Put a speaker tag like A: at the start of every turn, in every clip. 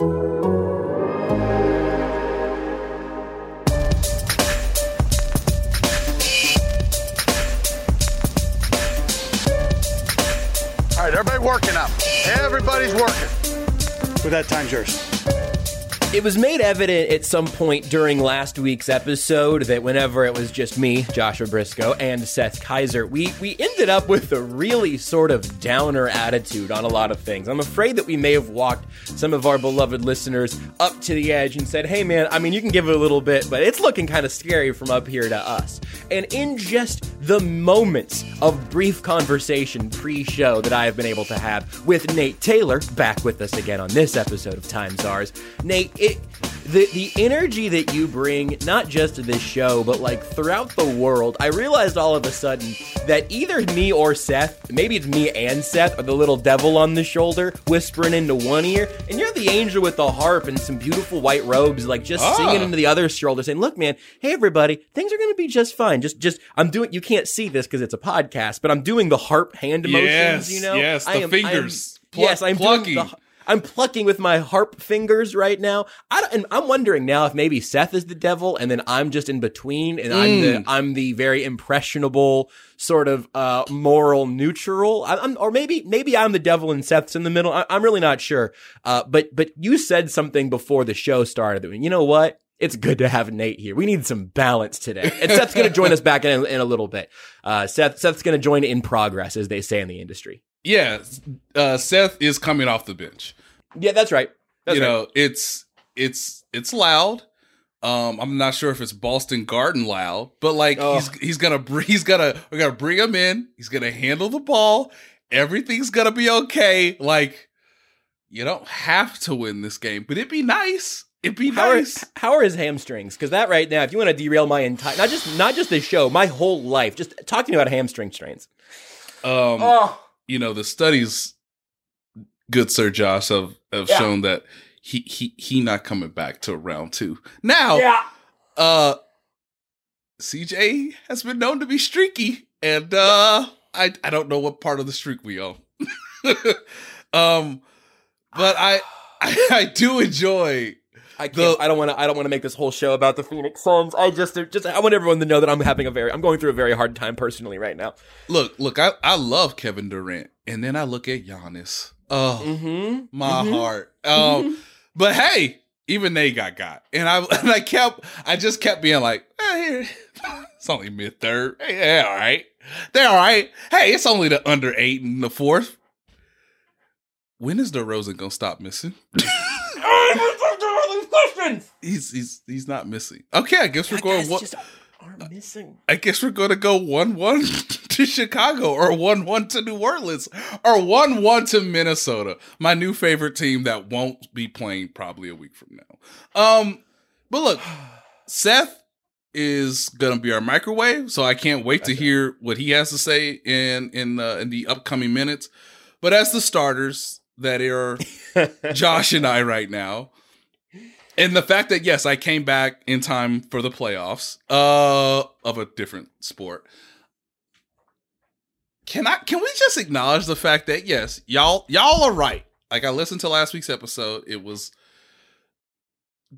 A: All right, everybody working up. Everybody's working.
B: With that, time's yours.
C: It was made evident at some point during last week's episode that whenever it was just me, Joshua Briscoe, and Seth Keysor, we, we ended up with a really sort of downer attitude on a lot of things. I'm afraid that we may have walked some of our beloved listeners up to the edge and said, hey man, I mean, you can give it a little bit, but it's looking kind of scary from up here to us. And in just the moments of brief conversation pre show that I have been able to have with Nate Taylor, back with us again on this episode of Times Ours, Nate, it the the energy that you bring not just to this show but like throughout the world i realized all of a sudden that either me or seth maybe it's me and seth are the little devil on the shoulder whispering into one ear and you're the angel with the harp and some beautiful white robes like just
D: Ah.
C: singing into the other shoulder saying look man hey everybody things are gonna be just fine just just i'm doing you can't see this because it's a podcast but i'm doing the harp hand motions
D: Yes,
C: you know
D: yes, the
C: am- I am-
D: fingers. Pluck-
C: yes i'm
D: plucking.
C: doing the I'm plucking with my harp fingers right now. I and I'm wondering now if maybe Seth is the devil, and then I'm just in between, and I'm
D: Mm.
C: the I'm the very impressionable sort of uh, moral neutral. I, I'm, or maybe maybe I'm the devil and Seth's in the middle. I, I'm really not sure. Uh, but but you said something before the show started. that, You know what? It's good to have Nate here. We need some balance today. And Seth's going to join us back in, in a little bit. Uh, Seth Seth's going to join in progress, as they say in the industry.
D: Yeah, uh, Seth is coming off the bench.
C: Yeah, that's right. That's
D: you
C: right.
D: know, it's it's it's loud. Um, I'm not sure if it's Boston Garden loud, but like
C: Oh.
D: he's he's gonna he's gonna we're gonna bring him in. He's gonna handle the ball. Everything's gonna be okay. Like you don't have to win this game, but it'd be nice. It'd be
C: How
D: nice.
C: are, how are his hamstrings? Because that right now, if you want to derail my entire not just not just this show, my whole life, just talking about hamstring strains.
D: Um,
C: Oh.
D: you know the studies, good Sir Josh, have have
C: Yeah.
D: shown that he he he not coming back to round two. Now,
C: Yeah.
D: uh, CJ has been known to be streaky, and uh, I I don't know what part of the streak we on. um, but I, I I do enjoy.
C: I can't. I don't want to. I don't want to make this whole show about the Phoenix Suns. I just, just, I want everyone to know that I'm having a very, I'm going through a very hard time personally right now.
D: Look, look, I I love Kevin Durant, and then I look at Giannis. Oh,
C: Mm-hmm.
D: my
C: Mhm.
D: heart. Um, but hey, even they got got, and I and I kept, I just kept being like, eh, it's only mid third. Hey, they're all right. They're all right. Hey, it's only the under eight and the fourth. When is the DeRozan gonna stop missing? he's he's he's not missing. Okay, I guess we're going. One,
C: are missing.
D: I guess we're going to go one one to Chicago or one one to New Orleans or one one to Minnesota, my new favorite team that won't be playing probably a week from now. Um, but look, Seth is gonna be our microwave, so I can't wait to hear what he has to say in in uh, in the upcoming minutes. But as the starters that are Josh and I right now, and the fact that yes, I came back in time for the playoffs uh of a different sport. Can I can we just acknowledge the fact that yes, y'all y'all are right. Like I listened to last week's episode, it was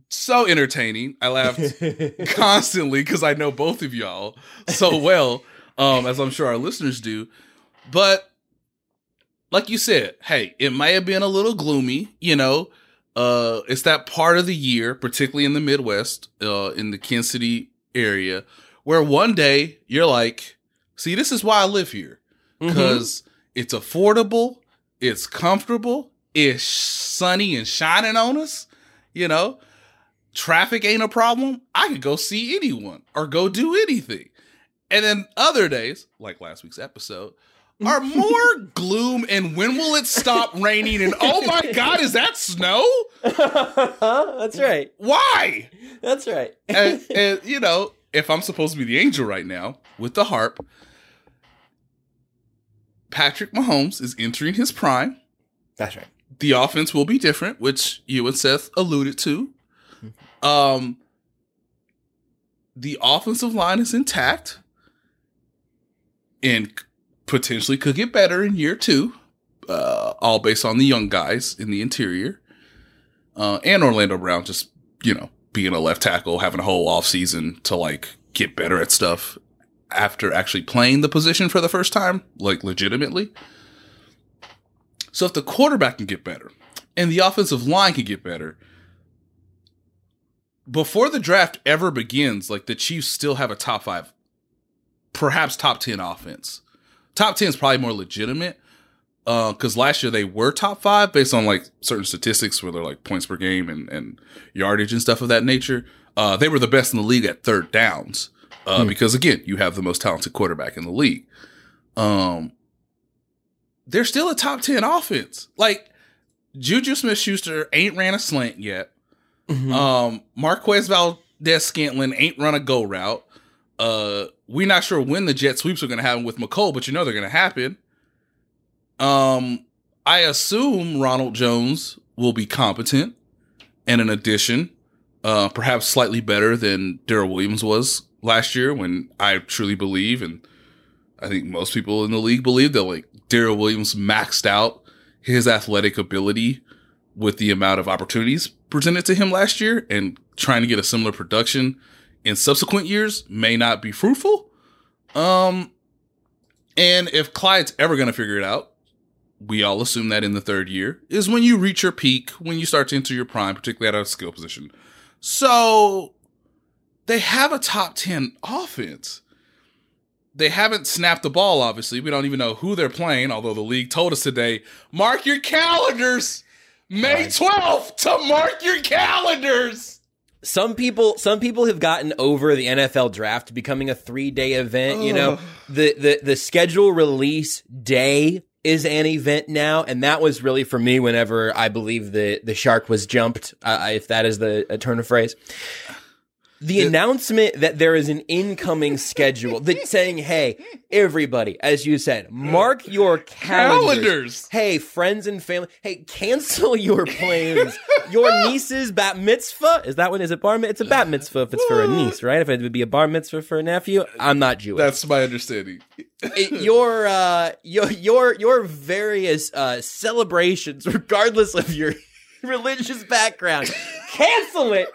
D: so entertaining. I laughed constantly because I know both of y'all so well, um, as I'm sure our listeners do. But like you said, hey, it might have been a little gloomy, you know. Uh, it's that part of the year, particularly in the Midwest, uh, in the Kansas City area, where one day you're like, see, this is why I live here. Because it's affordable, it's comfortable, it's sunny and shining on us, you know. Traffic ain't a problem. I could go see anyone or go do anything. And then other days, like last week's episode, are more gloom and when will it stop raining and oh my god, is that snow?
C: That's right.
D: Why?
C: That's right.
D: and, and you know, if I'm supposed to be the angel right now with the harp, Patrick Mahomes is entering his prime.
C: That's right.
D: The offense will be different, which you and Seth alluded to. Um, the offensive line is intact and potentially could get better in year two, uh, all based on the young guys in the interior. Uh, and Orlando Brown just, you know, being a left tackle, having a whole offseason to like get better at stuff after actually playing the position for the first time, like legitimately. So if the quarterback can get better and the offensive line can get better, before the draft ever begins, like the Chiefs still have a top five, perhaps top 10 offense. Top 10 is probably more legitimate because last year they were top five based on like certain statistics where they're like points per game and, and yardage and stuff of that nature. Uh, they were the best in the league at third downs uh, because, again, you have the most talented quarterback in the league. Um, they're still a top 10 offense. Like, Juju Smith Schuster ain't ran a slant yet. Um, Marquez Valdes Scantling ain't run a go route. Uh, we're not sure when the jet sweeps are going to happen with Mecole, but you know they're going to happen. Um, I assume Ronald Jones will be competent, and in addition, uh, perhaps slightly better than Darrel Williams was last year. When I truly believe, and I think most people in the league believe that like Darrel Williams maxed out his athletic ability with the amount of opportunities presented to him last year, and trying to get a similar production in subsequent years may not be fruitful. Um, and if Clyde's ever going to figure it out, we all assume that in the third year is when you reach your peak, when you start to enter your prime, particularly at a skill position. So they have a top 10 offense. They haven't snapped the ball, obviously. We don't even know who they're playing, although the league told us today mark your calendars. May 12th to mark your calendars.
C: Some people, some people have gotten over the NFL draft becoming a three day event. You know, the, the, the schedule release day is an event now. And that was really for me whenever I believe the, the shark was jumped, uh, if that is the a turn of phrase. The announcement that there is an incoming schedule that saying, "Hey, everybody," as you said, mark your calendars.
D: Calendars.
C: Hey, friends and family. Hey, cancel your plans. your niece's bat mitzvah is that one? Is it bar? Mitzvah? It's a bat mitzvah if it's for a niece, right? If it would be a bar mitzvah for a nephew, I'm not Jewish.
D: That's my understanding.
C: It- your uh, your your your various uh, celebrations, regardless of your religious background, cancel it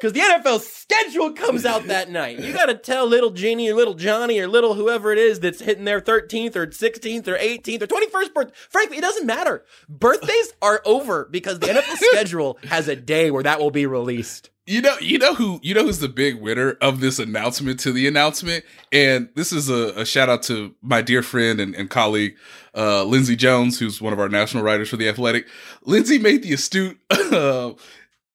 C: because the NFL schedule comes out that night. You got to tell little Jeannie or little Johnny or little whoever it is that's hitting their 13th or 16th or 18th or 21st birthday. Frankly, it doesn't matter. Birthdays are over because the NFL schedule has a day where that will be released.
D: You know, you know who you know who's the big winner of this announcement to the announcement, and this is a, a shout out to my dear friend and, and colleague uh, Lindsay Jones, who's one of our national writers for the Athletic. Lindsay made the astute, uh,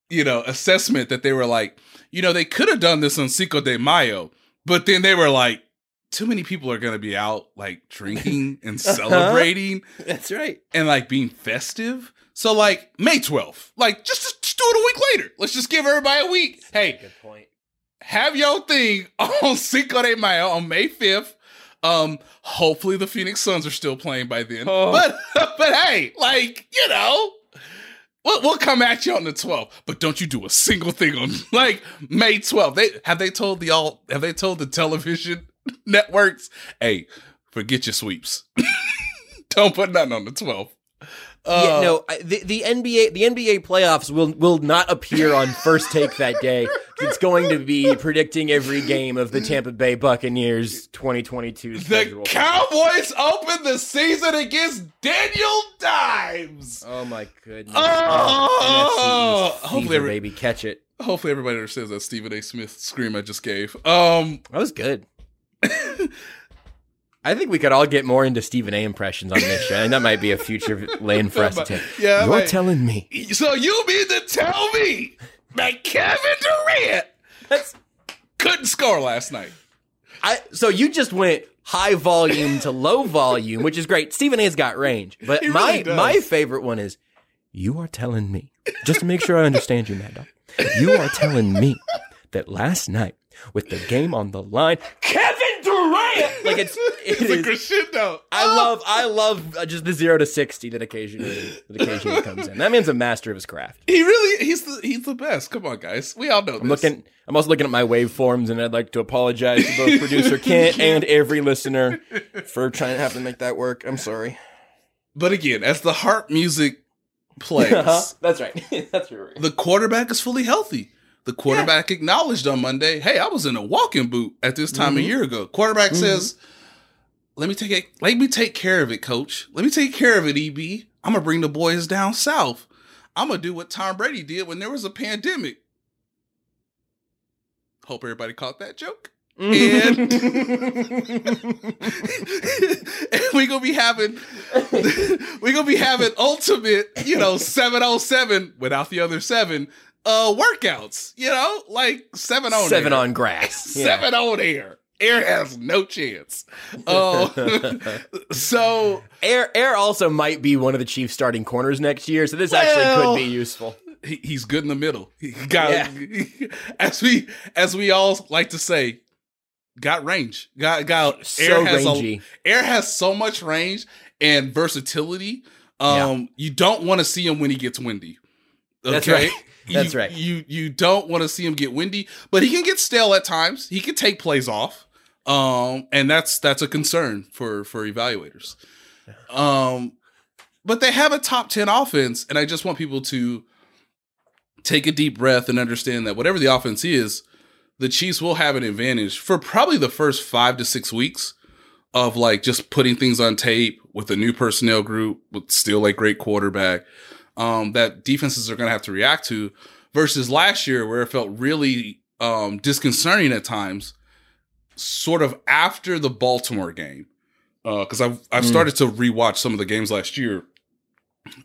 D: you know, assessment that they were like, you know, they could have done this on Cinco de Mayo, but then they were like, too many people are going to be out like drinking and celebrating
C: That's right.
D: and like being festive. So like May 12th, like just, just just do it a week later. Let's just give everybody a week. Hey,
C: Good point.
D: have your thing on Cinco de Mayo on May 5th. Um, hopefully the Phoenix Suns are still playing by then.
C: Oh.
D: But but hey, like, you know, we'll, we'll come at you on the 12th. But don't you do a single thing on like May 12th. They have they told the all have they told the television networks, hey, forget your sweeps. don't put nothing on the 12th.
C: Yeah, no, I, the, the NBA the NBA playoffs will will not appear on first take that day. It's going to be predicting every game of the Tampa Bay Buccaneers 2022 schedule. The.
D: Cowboys open the season against Daniel Dimes.
C: oh my goodness!
D: Oh,
C: East
D: hopefully every-
C: baby, catch it.
D: Hopefully everybody understands that Stephen A. Smith scream I just gave. Um,
C: That was good. I think we could all get more into Stephen A. impressions on this show, and that might be a future lane for us to take.
D: Yeah,
C: You're telling me
D: so you mean to tell me that Kevin Durant
C: that's
D: couldn't score last night?
C: I. So you just went high volume to low volume, which is great. Stephen A's got range, but my
D: does.
C: my favorite one is you are telling me just to make sure I understand you, Mad Dog. You are telling me that last night with the game on the line, Kevin Durant, like it's it
D: It's a
C: is-
D: crescendo.
C: I love, I love uh, just the zero to sixty that occasionally, that occasionally comes in. That man's a master of his craft.
D: He really he's the he's the best. Come on, guys. We all know
C: I'm
D: this.
C: looking, I'm also looking at my waveforms, and I'd like to apologize to both producer Kent and every listener for trying to have to make that work. I'm sorry.
D: But again, as the harp music plays,
C: That's right. That's right.
D: the quarterback is fully healthy. The quarterback acknowledged on Monday, "Hey, I was in a walking boot at this time a mm-hmm. year ago." Quarterback mm-hmm. says, "Let me take it. Let me take care of it, coach. Let me take care of it, EB. I'm gonna bring the boys down south. I'm gonna do what Tom Brady did when there was a pandemic." Hope everybody caught that joke. And, and we gonna be having we gonna be having ultimate, you know, seven oh seven without the other seven uh workouts. You know, like seven on
C: Seven
D: air.
C: on grass. Yeah.
D: seven on air. Air has no chance. Oh, so
C: Air, Air also might be one of the Chiefs' starting corners next year, so this actually could be useful.
D: he, he's good in the middle. He got
C: Yeah.
D: as we as we all like to say, got range. Got got
C: So
D: air has
C: rangy.
D: A, air has so much range and versatility. Um, you don't want to see him when he gets windy.
C: That's
D: Okay?
C: right. That's
D: You-
C: right.
D: You you don't want to see him get windy, but he can get stale at times. He can take plays off. Um, and that's that's a concern for for evaluators. Um, but they have a top 10 offense and I just want people to take a deep breath and understand that whatever the offense is, the Chiefs will have an advantage for probably the first 5 to 6 weeks of like just putting things on tape with a new personnel group with still a great quarterback um, that defenses are going to have to react to versus last year where it felt really um, disconcerting at times sort of after the Baltimore game because I've I've started to rewatch some of the games last year.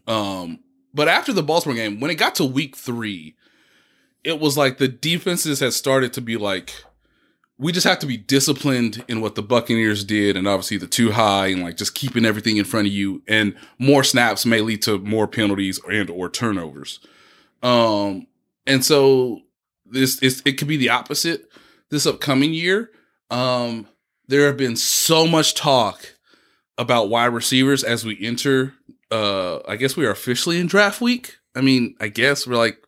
D: Um, but after the Baltimore game, when it got to week three, it was like the defenses had started to be like, we just have to be disciplined in what the Buccaneers did, and obviously the too high and like just keeping everything in front of you, and more snaps may lead to more penalties and or turnovers. Um, and so this is it could be the opposite this upcoming year. Um, there have been so much talk about wide receivers as we enter. Uh, I guess we are officially in draft week. I mean, I guess we're like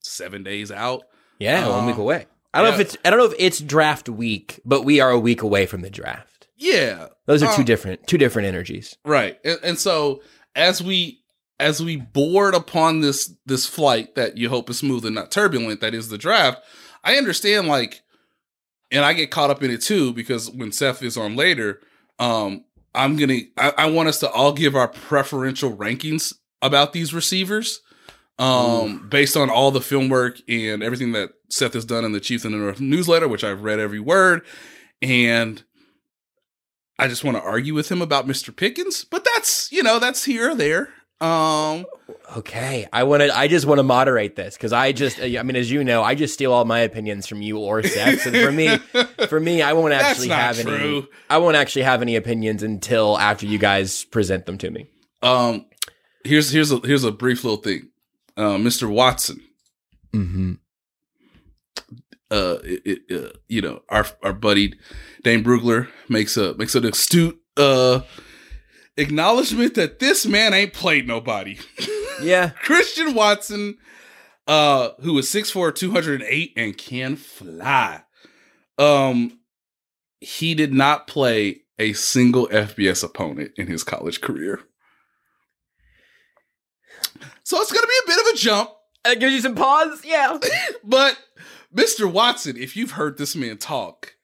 D: seven days out.
C: Yeah, one
D: Uh,
C: week away. I don't know if it's I don't know if it's draft week, but we are a week away from the draft.
D: Yeah,
C: Those are two
D: Uh,
C: different two different energies.
D: right. And, and so as we as we board upon this this flight that you hope is smooth and not turbulent, that is the draft. I understand, like, and I get caught up in it too because when Seth is on later, um, I'm gonna I, I want us to all give our preferential rankings about these receivers. Um, based on all the film work and everything that Seth has done in the Chiefs in the North newsletter, which I've read every word, and I just want to argue with him about Mr. Pickens, but that's you know that's here or there. Um,
C: Okay, I want to. I just want to moderate this because I just. I mean, as you know, I just steal all my opinions from you or Seth. And for me, for me, I won't actually have any. I won't actually have any opinions until after you guys present them to me.
D: um, here's here's a here's a brief little thing. Uh, Mr. Watson,
C: Mm-hmm.
D: uh, it, it, uh, you know, our our buddy Dane Brugler makes a makes an astute uh acknowledgement that this man ain't played nobody.
C: Yeah,
D: Christian Watson, uh, who is 6'4", 208 and can fly. Um, he did not play a single FBS opponent in his college career. So it's going to be a bit of a jump,
C: And it gives you some pause. Yeah,
D: but Mr. Watson, if you've heard this man talk,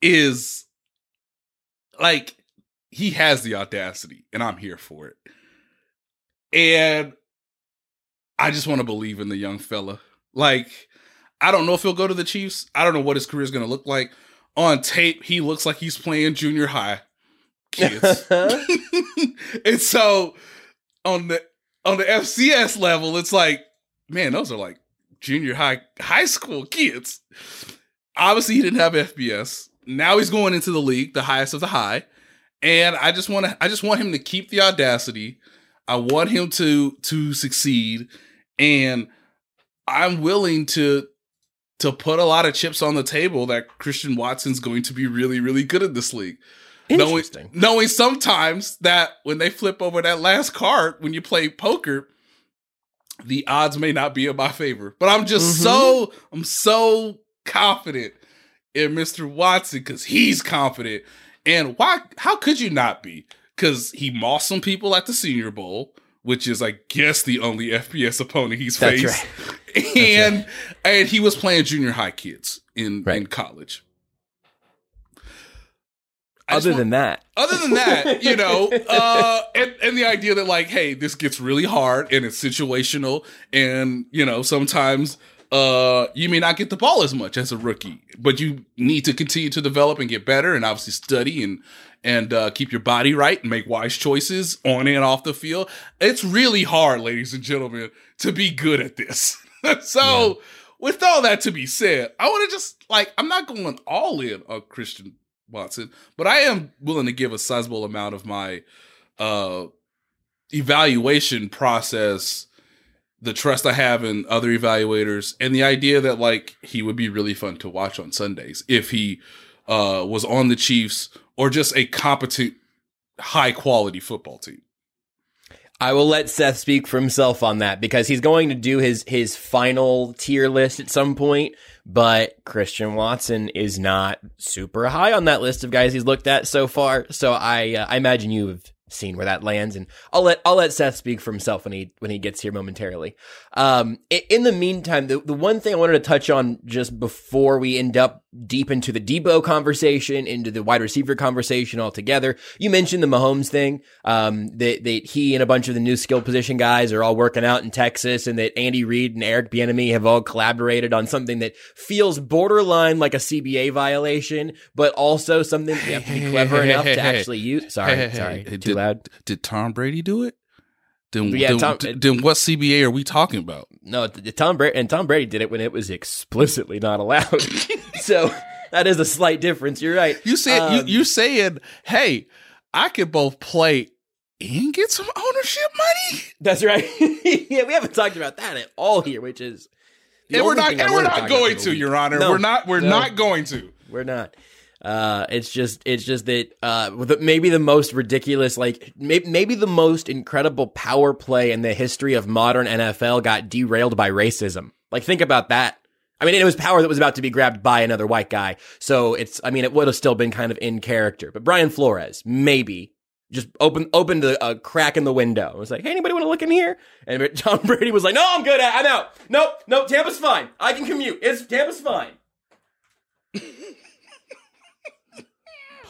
D: is like he has the audacity, and I'm here for it. And I just want to believe in the young fella. Like, I don't know if he'll go to the Chiefs. I don't know what his career is going to look like. On tape, he looks like he's playing junior high kids. and so on the on the FCS level, it's like, man, those are like junior high high school kids. Obviously, he didn't have FBS. now he's going into the league, the highest of the high, and I just want to I just want him to keep the audacity. I want him to to succeed, and I'm willing to to put a lot of chips on the table that Christian Watson's going to be really really good at this league. Knowing,
C: Interesting.
D: knowing sometimes that when they flip over that last card when you play poker, the odds may not be in my favor. But I'm just mm-hmm. so I'm so confident in Mr. Watson because he's confident. And why how could you not be? Because he mossed some people at the senior bowl, which is I guess the only FBS opponent he's
C: That's
D: faced. and and he was playing junior high kids in, in college.
C: Other
D: want-
C: than that,
D: other than that, you know, uh, and, and the idea that like, hey, this gets really hard and it's situational, and you know, sometimes uh, you may not get the ball as much as a rookie, but you need to continue to develop and get better, and obviously study and and uh, keep your body right and make wise choices on and off the field. It's really hard, ladies and gentlemen, to be good at this. so, with all that to be said, I want to just like I'm not going all in on Christian Watson, but I am willing to give a sizable amount of my uh evaluation process, the trust I have in other evaluators, and the idea that like he would be really fun to watch on Sundays if he uh was on the Chiefs or just a competent high quality football team.
C: I will let Seth speak for himself on that because he's going to do his his final tier list at some point. But Christian Watson is not super high on that list of guys he's looked at so far. So I uh, I imagine you have seen where that lands, and I'll let I'll let Seth speak for himself when he when he gets here momentarily. Um, in the meantime, the the one thing I wanted to touch on just before we end up deep into the Deebo conversation, into the wide receiver conversation altogether, you mentioned the Mahomes thing. Um, that that he and a bunch of the new skill position guys are all working out in Texas, and that Andy Reid and Eric Bieniemy have all collaborated on something that feels borderline like a CBA violation, but also something you have to be clever enough to actually use. Sorry, sorry, too
D: did,
C: loud.
D: Did Tom Brady do it? Then,
C: Yeah,
D: then,
C: Tom-
D: then what CBA are we talking about?
C: No, Tom Brady and Tom Brady did it when it was explicitly not allowed. so that is a slight difference. You're right.
D: You said
C: Um,
D: you you saying, "Hey, I could both play and get some ownership money."
C: That's right. yeah, we haven't talked about that at all here, which is.
D: and we're not and we're not going to. Your Honor.
C: No,
D: we're not. We're
C: no.
D: not going to.
C: We're not. Uh, it's just, it's just that, uh, maybe the most ridiculous, like, maybe, maybe the most incredible power play in the history of modern NFL got derailed by racism. Like, think about that. I mean, it was power that was about to be grabbed by another white guy. So it's, I mean, it would have still been kind of in character. But Brian Flores, maybe, just opened opened a, a crack in the window. It was like, hey, anybody want to look in here? And Tom Brady was like, no, I'm good. I'm out. Nope, nope, Tampa's fine. I can commute. It's Tampa's fine.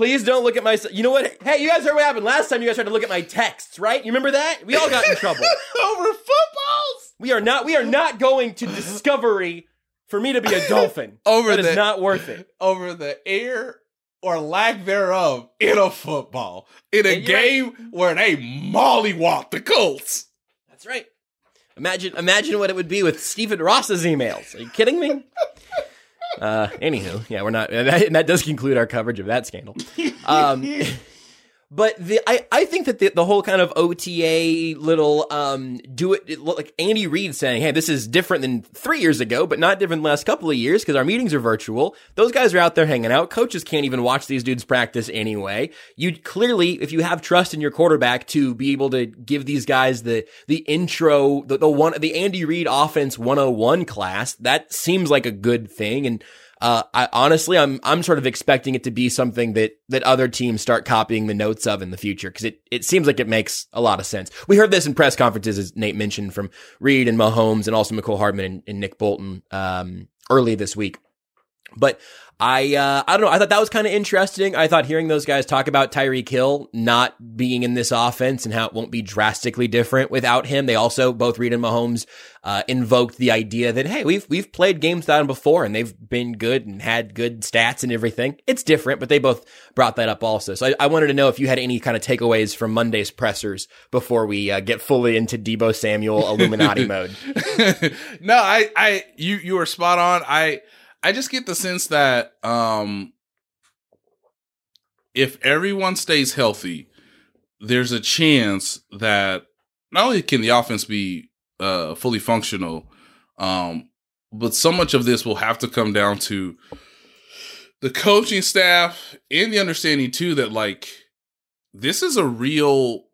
C: Please don't look at my. You know what? Hey, you guys heard what happened last time? You guys tried to look at my texts, right? You remember that? We all got in trouble.
D: Over footballs.
C: We are not. We are not going to Discovery for me to be a dolphin.
D: Over
C: that is
D: the-
C: not worth it.
D: Over the air or lack thereof in a football in a
C: Yeah, you're right.
D: game where they mollywop the Colts.
C: That's right. Imagine, imagine what it would be with Stephen Ross's emails. Are you kidding me? Uh, anywho, yeah, we're not, and that, and that does conclude our coverage of that scandal. Um, but the, I, I think that the, the whole kind of OTA little, um, do it, it, like Andy Reid saying, Hey, this is different than three years ago, but not different last couple of years because our meetings are virtual. Those guys are out there hanging out. Coaches can't even watch these dudes practice anyway. You clearly, if you have trust in your quarterback to be able to give these guys the, the intro, the, the one, the Andy Reid offense 101 class, that seems like a good thing. And, uh, I honestly, I'm, I'm sort of expecting it to be something that, that other teams start copying the notes of in the future because it, it seems like it makes a lot of sense. We heard this in press conferences, as Nate mentioned, from Reid and Mahomes and also Mecole Hardman and, and Nick Bolton, um, early this week. But I, uh, I don't know. I thought that was kind of interesting. I thought hearing those guys talk about Tyreek Hill not being in this offense and how it won't be drastically different without him. They also both Reid and Mahomes, uh, invoked the idea that, hey, we've, we've played games without him before and they've been good and had good stats and everything. It's different, but they both brought that up also. So I, I wanted to know if you had any kind of takeaways from Monday's pressers before we uh, get fully into Deebo Samuel Illuminati mode.
D: no, I, I, you, you were spot on. I, I just get the sense that, um, if everyone stays healthy, there's a chance that not only can the offense be uh, fully functional, um, but so much of this will have to come down to the coaching staff and the understanding too that like this is a real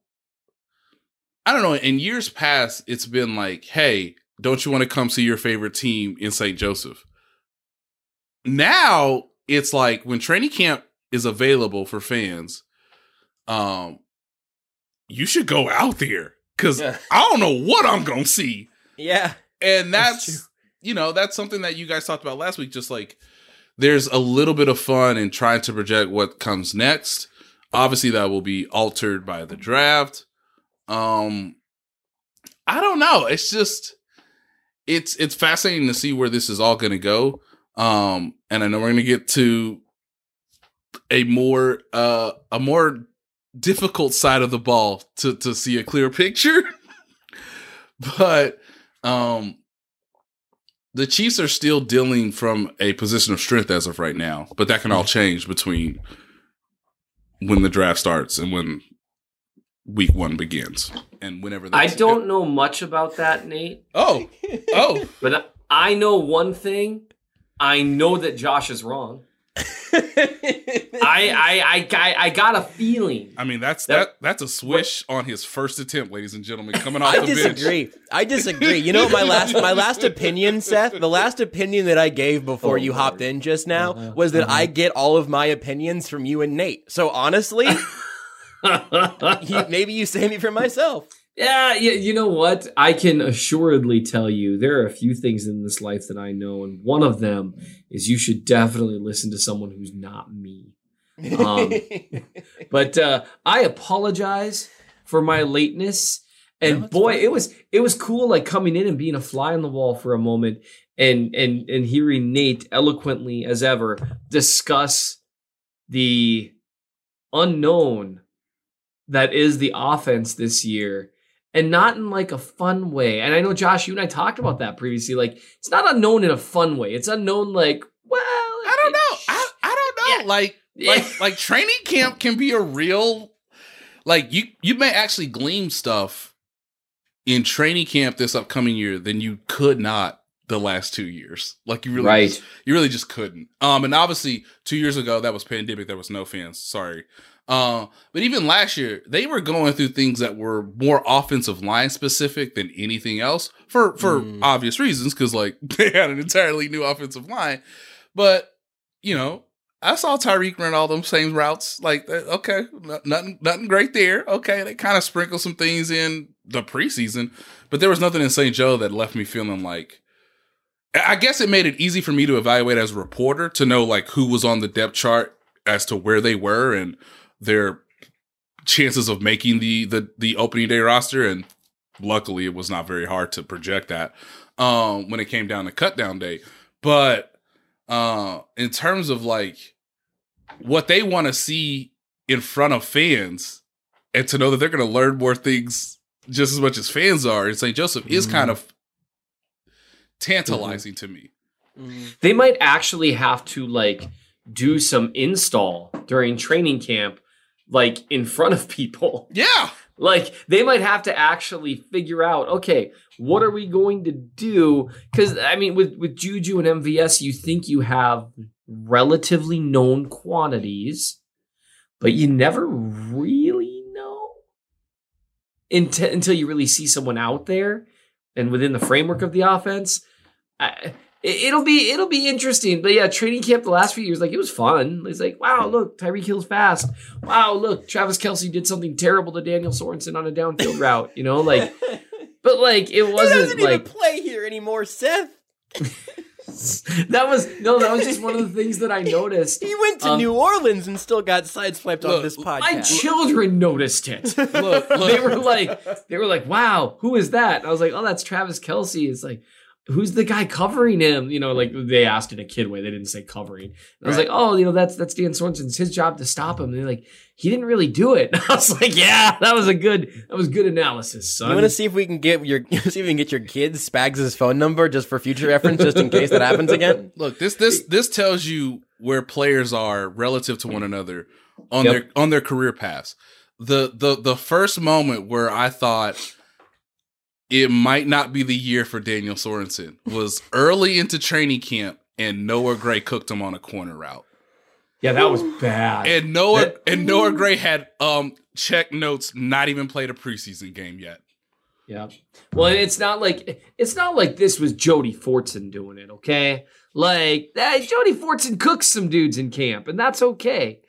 D: I don't know, in years past it's been like, hey, don't you want to come see your favorite team in St. Joseph? Now it's like when training camp is available for fans, um you should go out there cuz
C: Yeah.
D: I don't know what I'm going to see.
C: Yeah.
D: And
C: That's
D: that's, you know, that's something that you guys talked about last week. Just like there's a little bit of fun in trying to project what comes next. Obviously, that will be altered by the draft. Um, I don't know. It's just it's it's fascinating to see where this is all going to go. Um, and I know we're going to get to a more uh a more difficult side of the ball to to see a clear picture. but um the Chiefs are still dealing from a position of strength as of right now, but that can all change between when the draft starts and when week one begins and whenever
E: that
D: I
E: don't know much about that, Nate,
D: Oh, oh,
E: but I know one thing. I know that Josh is wrong. I, I, I, I, I got a feeling.
D: I mean that's
E: That-
D: that that's a swish on his first attempt, ladies and gentlemen, coming off
C: I
D: the bench.
C: disagree. I disagree. You know my last my last opinion, Seth? The last opinion that I gave before oh you hopped in just now uh-huh. was that I uh-huh. get all of my opinions from you and Nate. So honestly, you, maybe you save me from myself.
E: Yeah, yeah, you know what? I can assuredly tell you there are a few things in this life that I know, and one of them is you should definitely listen to someone who's not me. Um, but uh, I apologize for my lateness. And boy, it was it was cool like coming in and being a fly on the wall for a moment and and and hearing Nate eloquently as ever discuss the unknown that is the offense this year and not in like a fun way. And I know Josh, you and I talked about that previously. Like it's not unknown in a fun way. It's unknown like, well,
D: I don't know. I, I don't know.
E: Yeah.
D: Like
E: Yeah.
D: like like training camp can be a real like you you may actually glean stuff in training camp this upcoming year than you could not the last two years. Like you really
E: Right.
D: just- you really just couldn't. Um and obviously two years ago that was pandemic, there was no fans. Sorry. Uh, but even last year, they were going through things that were more offensive line specific than anything else for for
C: Mm.
D: obvious reasons, because like they had an entirely new offensive line. But you know, I saw Tyreek run all them same routes. Like, uh, okay, nothing, nothing great there. Okay, they kind of sprinkled some things in the preseason, but there was nothing in St. Joe that left me feeling like. I guess it made it easy for me to evaluate as a reporter to know like who was on the depth chart as to where they were and their chances of making the the the opening day roster. And luckily, it was not very hard to project that um, when it came down to cut down day. But uh in terms of like what they want to see in front of fans and to know that they're going to learn more things just as much as fans are in St. Joseph is kind of tantalizing to me.
E: they might actually have to like do some install during training camp, like in front of people.
D: Yeah.
E: Like they might have to actually figure out, okay, what are we going to do? Because I mean, with with Juju and MVS, you think you have relatively known quantities, but you never really know until until you really see someone out there and within the framework of the offense. I, it- It'll be it'll be interesting, but yeah, training camp the last few years, like it was fun. It's like, wow, look, Tyreek Hill's fast. Wow, look, Travis Kelce did something terrible to Daniel Sorensen on a downfield route. You know, like, but like it wasn't
C: doesn't
E: like
C: even play here anymore, Seth.
E: that was no, that was just one of the things that I noticed.
C: He went to
E: Um,
C: New Orleans and still got sideswiped on
D: Look,
C: this podcast.
E: My children noticed it.
D: Look, look.
E: they were like, they were like, "Wow, who is that?" And I was like, "Oh, that's Travis Kelce." It's like, who's the guy covering him? You know, like they asked in a kid way. They didn't say covering. And I was
D: Right.
E: like, "Oh, you know, that's that's Dan Sorensen. It's his job to stop him." And they're like, "He didn't really do it." I was like, "Yeah, that was a good that was good analysis, son."
C: You want to see if we can get your see if we can get your kids Spags' phone number just for future reference, just in case that happens again.
D: Look, this this this tells you where players are relative to one another on
E: Yep.
D: their on their career paths. The the the first moment where I thought it might not be the year for Daniel Sorensen was early into training camp and Noah Gray cooked him on a corner route.
E: Yeah, that was bad.
D: And Noah
E: That-
D: and Noah Gray had um check notes, not even played a preseason game yet.
E: Yeah. Well, it's not like it's not like this was Jody Fortson doing it, okay? Like that Jody Fortson cooks some dudes in camp, and that's okay.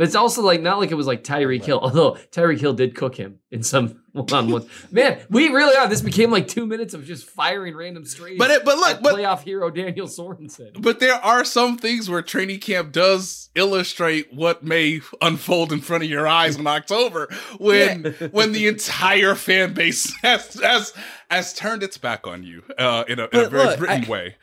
E: But it's also like not like it was like Tyreek Hill, although Tyreek Hill did cook him in some one-on-ones. Man, we really are. This became like two minutes of just firing random strays.
D: But it- but look, but-
E: playoff hero Daniel Sorensen.
D: But there are some things where training camp does illustrate what may unfold in front of your eyes in October when when the entire fan base has has, has turned its back on you uh, in a, in a very
C: look,
D: Britain
C: I-
D: way.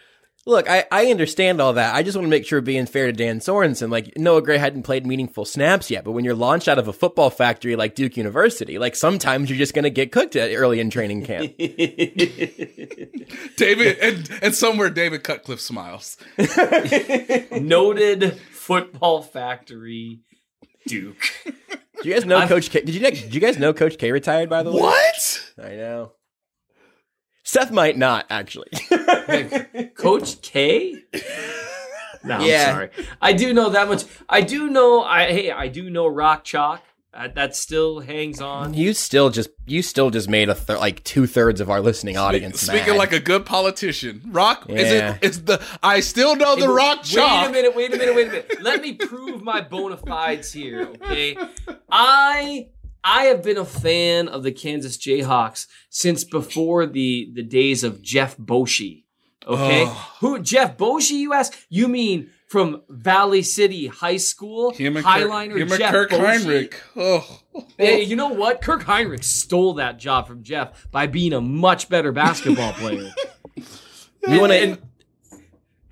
C: Look, I, I understand all that. I just want to make sure being fair to Dan Sorensen. Like Noah Gray hadn't played meaningful snaps yet, but when you're launched out of a football factory like Duke University, like sometimes you're just going to get cooked at early in training camp.
D: David and and somewhere David Cutcliffe smiles.
E: Noted football factory Duke.
C: Do you guys know Coach K? Did you did you guys know Coach K retired by the way?
D: What?
C: I know. Seth might not actually.
E: Coach K? No,
C: Yeah.
E: I'm sorry. I do know that much. I do know. I hey, I do know Rock Chalk. Uh, that still hangs on.
C: you still just you still just made a th- like two thirds of our listening audience.
D: Speaking
C: mad.
D: like a good politician, Rock is
C: Yeah.
D: it? Is the I still know the
E: Hey,
D: Rock
E: Wait
D: chalk.
E: a minute. Wait a minute. Wait a minute. Let me prove my bona fides here. Okay, I I have been a fan of the Kansas Jayhawks since before the the days of Jeff Boschee. Okay,
D: Oh.
E: who Jeff Boschee? You ask? You mean from Valley City High School?
D: Him
E: Highliner
D: him
E: Jeff
D: Kirk
E: Boschee?
D: Hinrich. Oh,
E: Hey, you know what? Kirk Hinrich stole that job from Jeff by being a much better basketball player.
C: you want to.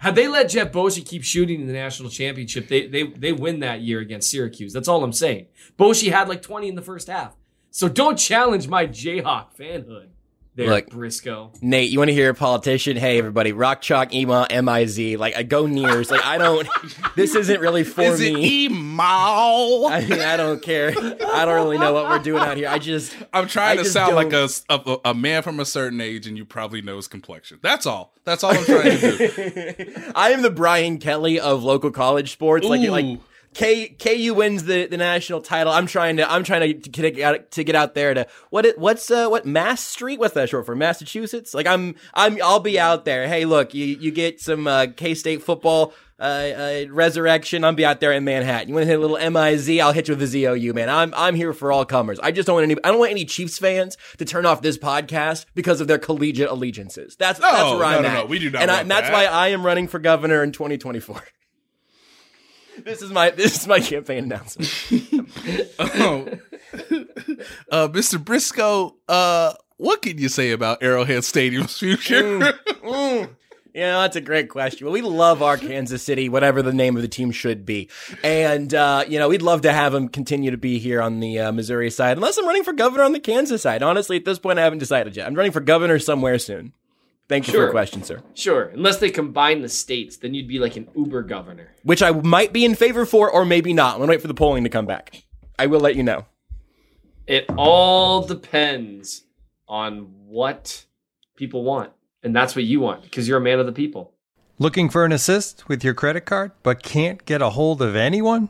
E: Had they let Jeff Boschee keep shooting in the national championship, they they they win that year against Syracuse. That's all I'm saying. Boschee had like 20 in the first half. So don't challenge my Jayhawk fanhood there,
C: Look,
E: Briscoe.
C: Nate, you want to hear a politician? Hey, everybody, Rock Chalk, Ema, M I Z. Like, I go nears. Like, I don't. This isn't really for
D: is it
C: me.
D: emo?
C: I mean, I don't care. I don't really know what we're doing out here. I just.
D: I'm trying
C: I
D: to sound like
C: don't-
D: a, a a man from a certain age, and you probably know his complexion. That's all. That's all I'm trying to do.
C: I am the Brian Kelly of local college sports. Like, like K, KU wins the, the national title. I'm trying to I'm trying to, to get out to get out there to what it what's uh what Mass Street? What's that short for? Massachusetts? Like I'm I'm I'll be out there. Hey, look, you you get some uh, K State football. Uh, uh, resurrection. I'll be out there in Manhattan. You want to hit a little M I Z? I'll hit you with a Z O U, man. I'm I'm here for all comers. I just don't want any. I don't want any Chiefs fans to turn off this podcast because of their collegiate allegiances. That's that's
D: No,
C: where I'm
D: no, no,
C: at.
D: no. We do not
C: and, I, and that's
D: that.
C: why I am running for governor in 2024. This is my this is my campaign announcement.
D: Oh. uh, Mr. Briscoe, uh, what can you say about Arrowhead Stadium's future?
C: Mm. Yeah, that's a great question. Well, we love our Kansas City, whatever the name of the team should be, and uh, you know we'd love to have him continue to be here on the uh, Missouri side. Unless I'm running for governor on the Kansas side. Honestly, at this point, I haven't decided yet. I'm running for governor somewhere soon. Thank you for
E: Sure.
C: your question, sir.
E: Sure, unless they combine the states, then you'd be like an Uber governor.
C: Which I might be in favor for, or maybe not. I'm gonna wait for the polling to come back. I will let you know.
E: It all depends on what people want. And that's what you want because you're a man of the people.
F: Looking for an assist with your credit card but can't get a hold of anyone?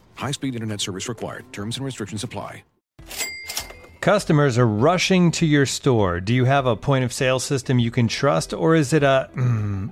G: High speed internet service required. Terms and restrictions apply.
F: Customers are rushing to your store. Do you have a point of sale system you can trust, or is it a mm,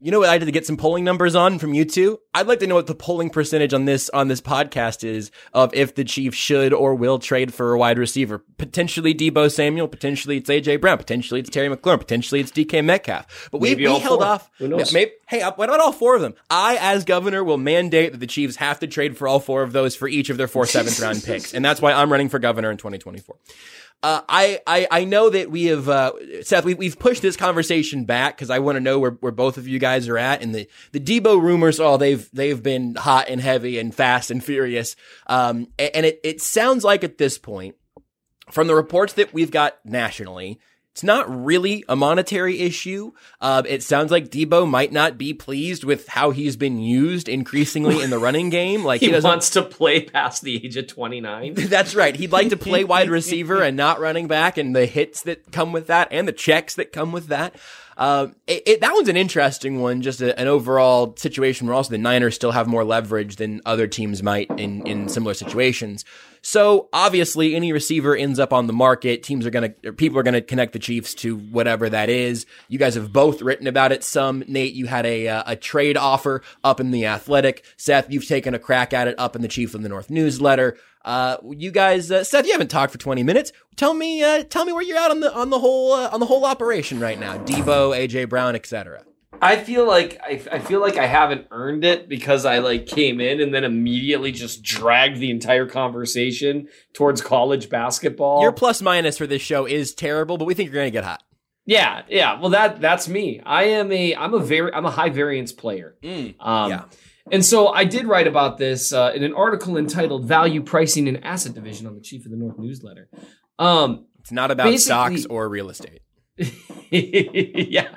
C: You know what I did to get some polling numbers on from you two? I'd like to know what the polling percentage on this on this podcast is of if the Chiefs should or will trade for a wide receiver. Potentially Deebo Samuel, potentially it's AJ Brown, potentially it's Terry McLaurin, potentially it's DK Metcalf. But we, we held
E: four.
C: off.
E: Who knows?
C: Maybe, hey, what about all four of them? I, as governor, will mandate that the Chiefs have to trade for all four of those for each of their four seventh round picks, and that's why I'm running for governor in 2024. Uh, I, I, I know that we have, uh, Seth, we, we've pushed this conversation back because I want to know where, where both of you guys are at. And the, the Deebo rumors, oh, they've, they've been hot and heavy and fast and furious. Um, a- and it, it sounds like at this point, from the reports that we've got nationally, it's not really a monetary issue. Uh, it sounds like Deebo might not be pleased with how he's been used increasingly in the running game. Like
E: He,
C: he,
E: wants to play past the age of 29.
C: that's right. He'd like to play wide receiver and not running back, and the hits that come with that, and the checks that come with that. Um, it, it, that one's an interesting one. Just a, an overall situation where also the Niners still have more leverage than other teams might in in similar situations. So obviously, any receiver ends up on the market. Teams are gonna, people are gonna connect the Chiefs to whatever that is. You guys have both written about it. Some Nate, you had a uh, a trade offer up in the Athletic. Seth, you've taken a crack at it up in the Chief of the North newsletter. Uh, you guys, uh, Seth, you haven't talked for 20 minutes. Tell me, uh, tell me where you're at on the, on the whole, uh, on the whole operation right now. Deebo, AJ Brown, etc.
E: I feel like I, I feel like I haven't earned it because I like came in and then immediately just dragged the entire conversation towards college basketball.
C: Your plus minus for this show is terrible, but we think you're going to get hot.
E: yeah, yeah. Well, that that's me. I am a I'm a very I'm a high variance player. Um,
C: yeah.
E: And so I did write about this uh, in an article entitled "Value Pricing and Asset Division" on the Chief of the North newsletter. Um,
C: It's not about stocks or real estate.
E: yeah,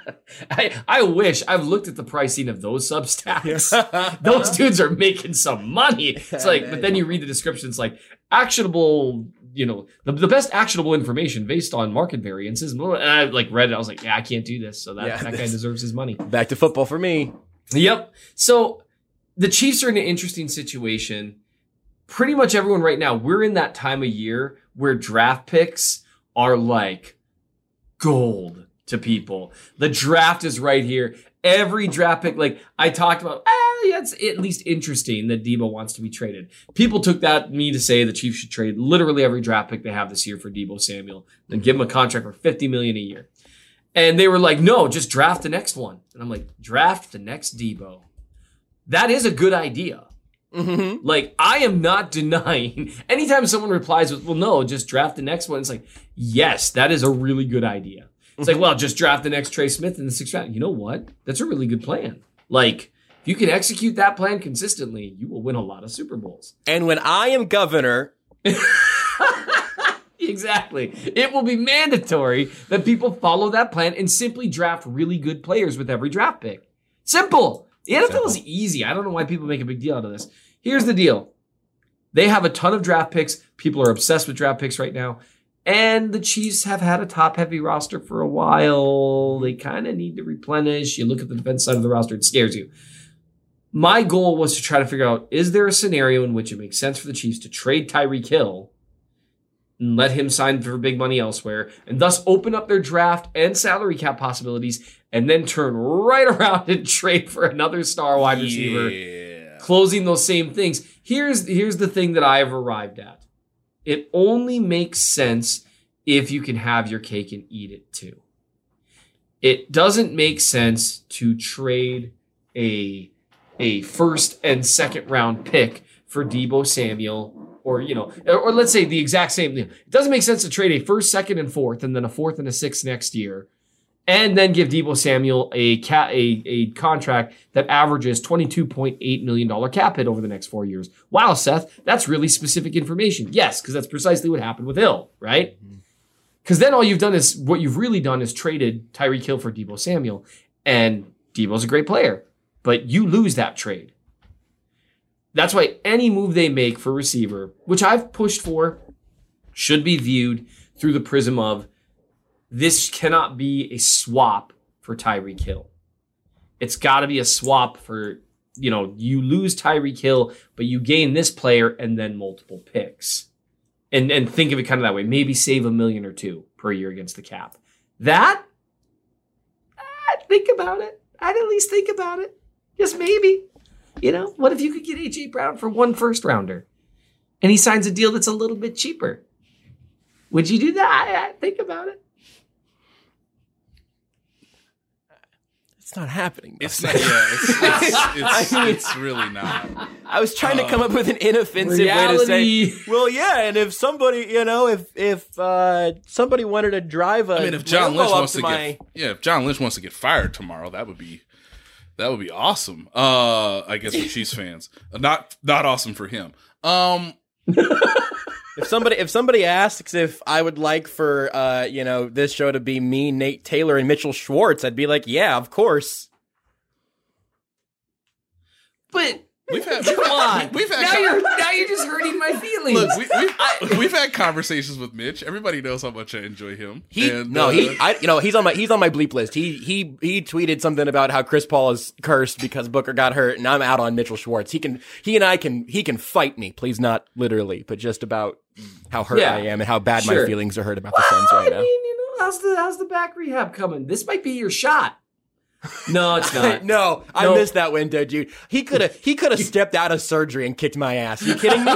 E: I I wish I've looked at the pricing of those Substacks. those dudes are making some money. It's like, but then you read the description. It's like actionable. You know, the, the best actionable information based on market variances. And I like read it. I was like, yeah, I can't do this. So that,
C: Yeah,
E: that guy deserves his money.
C: Back to football for me.
E: Yep. So the Chiefs are in an interesting situation. Pretty much everyone right now, we're in that time of year where draft picks are like gold to people. The draft is right here. Every draft pick, like I talked about, eh, yeah, it's at least interesting that Deebo wants to be traded. People took that me to say the Chiefs should trade literally every draft pick they have this year for Deebo Samuel, then give him a contract for 50 million a year. And they were like, no, just draft the next one. And I'm like, draft the next Deebo. That is a good idea.
C: Mm-hmm.
E: Like, I am not denying. Anytime someone replies with, well, no, just draft the next one, it's like, yes, that is a really good idea. It's like, well, just draft the next Trey Smith in the sixth round. You know what? That's a really good plan. Like, if you can execute that plan consistently, you will win a lot of Super Bowls.
C: And when I am governor,
E: exactly. It will be mandatory that people follow that plan and simply draft really good players with every draft pick. Simple. The NFL is easy. I don't know why people make a big deal out of this. Here's the deal. They have a ton of draft picks. People are obsessed with draft picks right now. And the Chiefs have had a top heavy roster for a while. They kind of need to replenish. You look at the defense side of the roster, it scares you. My goal was to try to figure out is there a scenario in which it makes sense for the Chiefs to trade Tyreek Hill and let him sign for big money elsewhere and thus open up their draft and salary cap possibilities and then turn right around and trade for another star wide receiver,
D: Yeah.
E: closing those same things. Here's here's the thing that I have arrived at. It only makes sense if you can have your cake and eat it too. It doesn't make sense to trade a a first and second round pick for Deebo Samuel or you know or, let's say the exact same thing. It doesn't make sense to trade a first, second and fourth and then a fourth and a sixth next year and then give Deebo Samuel a ca- a, a contract that averages $22.8 million cap hit over the next four years. Wow, Seth, that's really specific information. Yes, because that's precisely what happened with Hill, right? Mm-hmm. Because then all you've done is what you've really done is traded Tyreek Hill for Deebo Samuel, and Deebo's a great player, but you lose that trade. That's why any move they make for receiver, which I've pushed for, should be viewed through the prism of this cannot be a swap for Tyreek Hill. It's got to be a swap for, you know, you lose Tyreek Hill, but you gain this player and then multiple picks. And and think of it kind of that way. Maybe save a million or two per year against the cap. That I'd think about it. I'd at least think about it. Just maybe. You know, what if you could get AJ Brown for one first rounder? And he signs a deal that's a little bit cheaper. Would you do that? I, I think about it.
C: It's not happening. though.
D: It's not. Yeah. It's it's, it's,
C: I
D: it's really not.
C: I was trying to come up with an inoffensive way to
E: Reality.
C: say, well, yeah, and if somebody, you know, if if uh, somebody wanted to drive a
D: I mean, if John
C: Lambo
D: Lynch
C: up
D: wants to
C: my,
D: get yeah, if John Lynch wants to get fired tomorrow, that would be that would be awesome. Uh, I guess for Chiefs fans, Uh, not not awesome for him. Um,
C: if somebody if somebody asks if I would like for uh, you know this show to be me, Nate Taylor, and Mitchell Schwartz, I'd be like, yeah, of course.
E: But
D: we've had
E: come on,
D: we've had
E: now
D: con-
E: you're now you're just hurting my feelings.
D: Look, we, we've, we've had conversations with Mitch. Everybody knows how much I enjoy him.
C: He
D: And,
C: no,
D: uh,
C: he I you know he's on my he's on my bleep list. He he he tweeted something about how Chris Paul is cursed because Booker got hurt, and I'm out on Mitchell Schwartz. He can he and I can he can fight me, please not literally, but just about how hurt
E: Yeah,
C: I am and how bad
E: sure.
C: my feelings are hurt about the Suns right
E: I
C: right
E: mean,
C: now.
E: you know, how's the how's the back rehab coming? This might be your shot. No, it's not.
C: no, I
E: No.
C: missed that window, dude. He could have he could have stepped out of surgery and kicked my ass. You kidding me?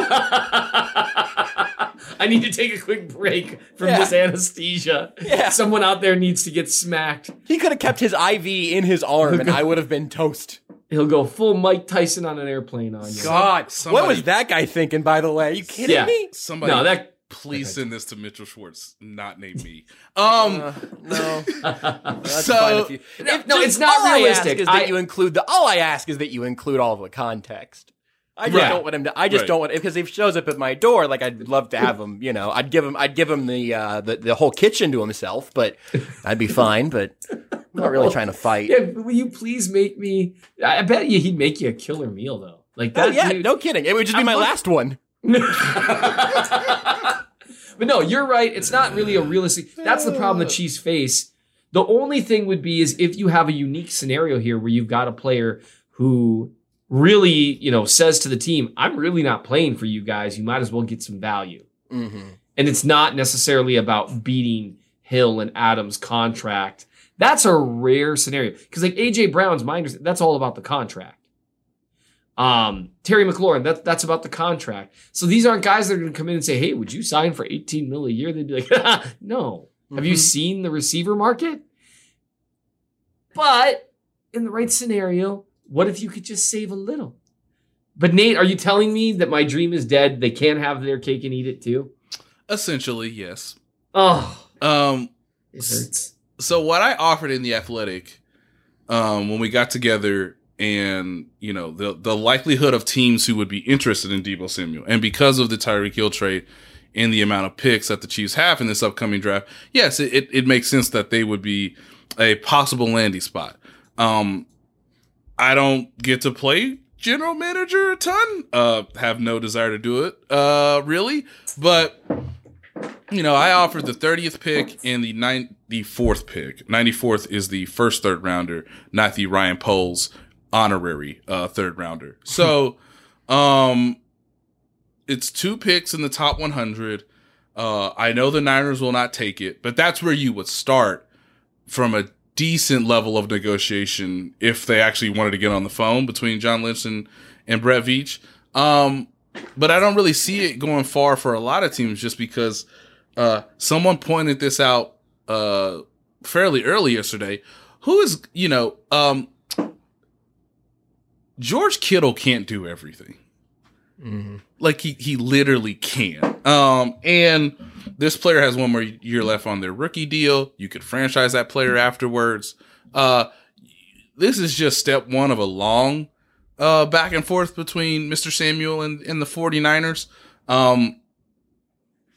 E: I need to take a quick break from
C: Yeah.
E: this anesthesia.
C: Yeah.
E: Someone out there needs to get smacked.
C: He could have kept his IV in his arm, and I would have been toast.
E: He'll go full Mike Tyson on an airplane on you.
C: God,
D: somebody-
C: what was that guy thinking? By the way, Are you kidding
E: Yeah.
C: me?
D: somebody.
E: No, that
D: please send this to Mitchell Schwartz, not name me. Um,
C: Uh, no. That's
D: So-
C: fine if you,
E: No,
C: if-
E: no, it's not
C: all I
E: realistic.
C: is that
E: I-
C: you include the. All I ask is that you include all of the context. I just
E: Right.
C: don't want him to. I just
D: Right.
C: don't want because if he shows up at my door, like I'd love to have him. You know, I'd give him. I'd give him the uh, the the whole kitchen to himself, but I'd be fine. But I'm not really trying to fight.
E: Yeah, will you please make me? I I bet you he'd make you a killer meal though. Like
C: Oh
E: that.
C: yeah,
E: dude-
C: no kidding. It would just be
E: I'm
C: my
E: look-
C: last one.
E: But no, you're right. It's not really a realistic. That's the problem the Chiefs face. The only thing would be is if you have a unique scenario here where you've got a player who really, you know, says to the team, "I'm really not playing for you guys. You might as well get some value."
C: Mm-hmm.
E: And it's not necessarily about beating Hill and Adams' contract. That's a rare scenario because like AJ Brown's understanding, that's all about the contract. Um, Terry McLaurin, that, that's about the contract. So these aren't guys that are going to come in and say, "Hey, would you sign for 18 mil a year?" They'd be like, "No." Have you
C: Mhm.
E: seen the receiver market? But in the right scenario, what if you could just save a little? But Nate, are you telling me that my dream is dead? They can't have their cake and eat it too?
D: essentially, yes.
E: Oh,
D: Um,
E: it hurts.
D: so what I offered in the athletic, um, when we got together, and you know the the likelihood of teams who would be interested in Deebo Samuel, and because of the Tyreek Hill trade, and the amount of picks that the Chiefs have in this upcoming draft, yes, it, it, it makes sense that they would be a possible landing spot. Um, I don't get to play general manager a ton. Uh, have no desire to do it, uh, really. But you know, I offered the 30th pick and the 94th pick. 94th is the first third rounder, not the Ryan Poles honorary uh, third rounder. So, um, it's two picks in the top 100. Uh, I know the Niners will not take it, but that's where you would start from a decent level of negotiation if they actually wanted to get on the phone between John Lynch and, and Brett Veach. Um, but I don't really see it going far for a lot of teams just because uh, someone pointed this out uh, fairly early yesterday. Who is, you know, um, George Kittle can't do everything.
C: Mm-hmm.
D: Like he he literally can't. Um, and this player has one more year left on their rookie deal. You could franchise that player afterwards. Uh, this is just step one of a long uh, back and forth between Mr. Samuel and, and the 49ers. Um,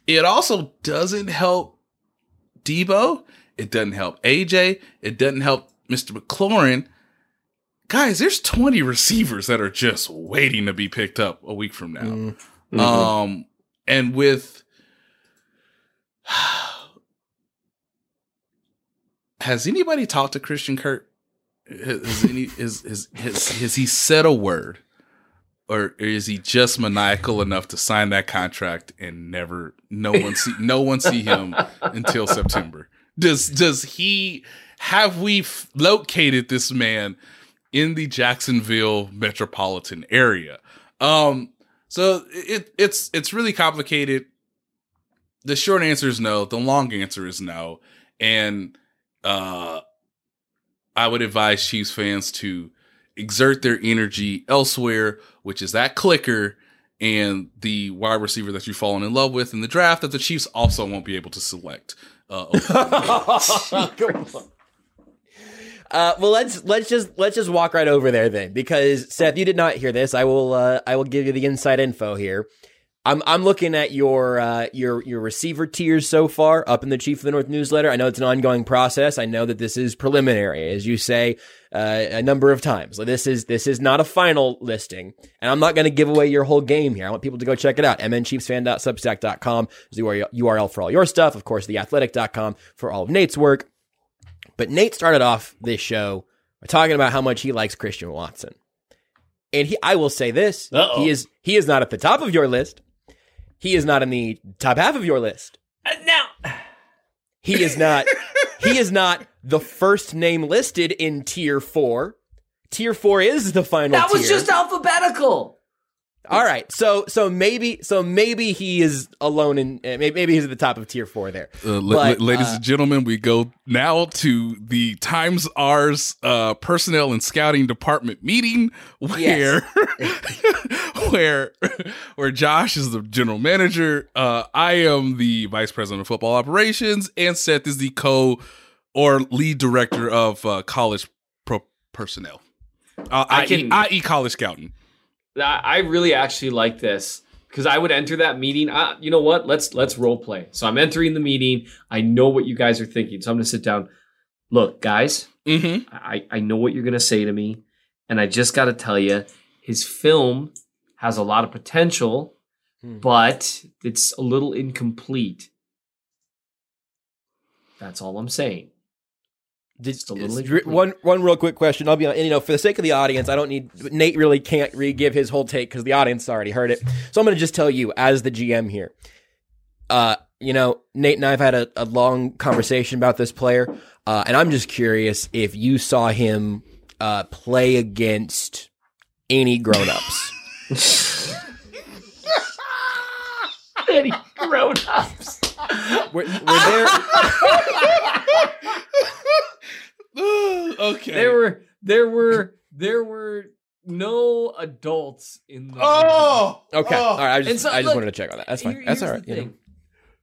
D: it also doesn't help Deebo. It doesn't help AJ. It doesn't help Mr. McLaurin. Guys, there's 20 receivers that are just waiting to be picked up a week from now.
C: Mm-hmm.
D: Um, and with has anybody talked to Christian Kirk? Has any is has, has has he said a word, or is he just maniacal enough to sign that contract and never no one see no one see him until September? Does does he have we f- located this man in the Jacksonville metropolitan area? Um, so it it's it's really complicated. The short answer is no. The long answer is no, and uh, I would advise Chiefs fans to exert their energy elsewhere, which is that clicker and the wide receiver that you've fallen in love with in the draft that the Chiefs also won't be able to select. Uh,
C: Uh, well, let's let's just let's just walk right over there then, because Seth, you did not hear this. I will uh, I will give you the inside info here. I'm I'm looking at your uh, your your receiver tiers so far up in the Chief of the North newsletter. I know it's an ongoing process. I know that this is preliminary, as you say uh, a number of times. This is this is not a final listing, and I'm not going to give away your whole game here. I want people to go check it out. mnchiefsfan.substack.com is the URL for all your stuff. Of course, theathletic.com for all of Nate's work. But Nate started off this show by talking about how much he likes Christian Watson. And he, I will say this,
E: Uh-oh.
C: he is, he is not at the top of your list. He is not in the top half of your list.
E: Uh, now,
C: He is not, he is not the first name listed in tier four. Tier four is the final
E: that was
C: tier.
E: just alphabetical.
C: All right. So, so maybe, so maybe he is alone in, uh, maybe, he's at the top of tier four there.
D: Uh,
C: But,
D: la- ladies
C: uh,
D: and gentlemen, we go now to the Times R's uh, personnel and scouting department meeting, where where where Josh is the general manager. Uh, I am the vice president of football operations, and Seth is the co or lead director of uh, college pro- personnel. Uh,
E: I
D: I
E: can-
D: can i.e. college scouting.
E: I really actually like this because I would enter that meeting. Uh, you know what? Let's let's role play. So I'm entering the meeting. I know what you guys are thinking. So I'm going to sit down. Look, guys,
D: Mm-hmm.
E: I I know what you're going to say to me, and I just got to tell you, his film has a lot of potential,
C: Hmm.
E: but it's a little incomplete. That's all I'm saying. Just a little
C: Is- one one real quick question. I'll be on, and you know, for the sake of the audience, I don't need Nate really can't re-give his whole take because the audience already heard it. So I'm going to just tell you as the GM here. Uh, you know, Nate and I've had a, a long conversation about this player, uh, and I'm just curious if you saw him uh, play against any grown-ups.
E: Any grown-ups.
C: were, were there?
D: okay.
E: There were there were there were no adults in the
D: Oh.
C: Okay,
D: Oh.
C: all right. I just
E: so,
C: I just
E: look,
C: wanted to check on that. That's fine. That's all right. you know.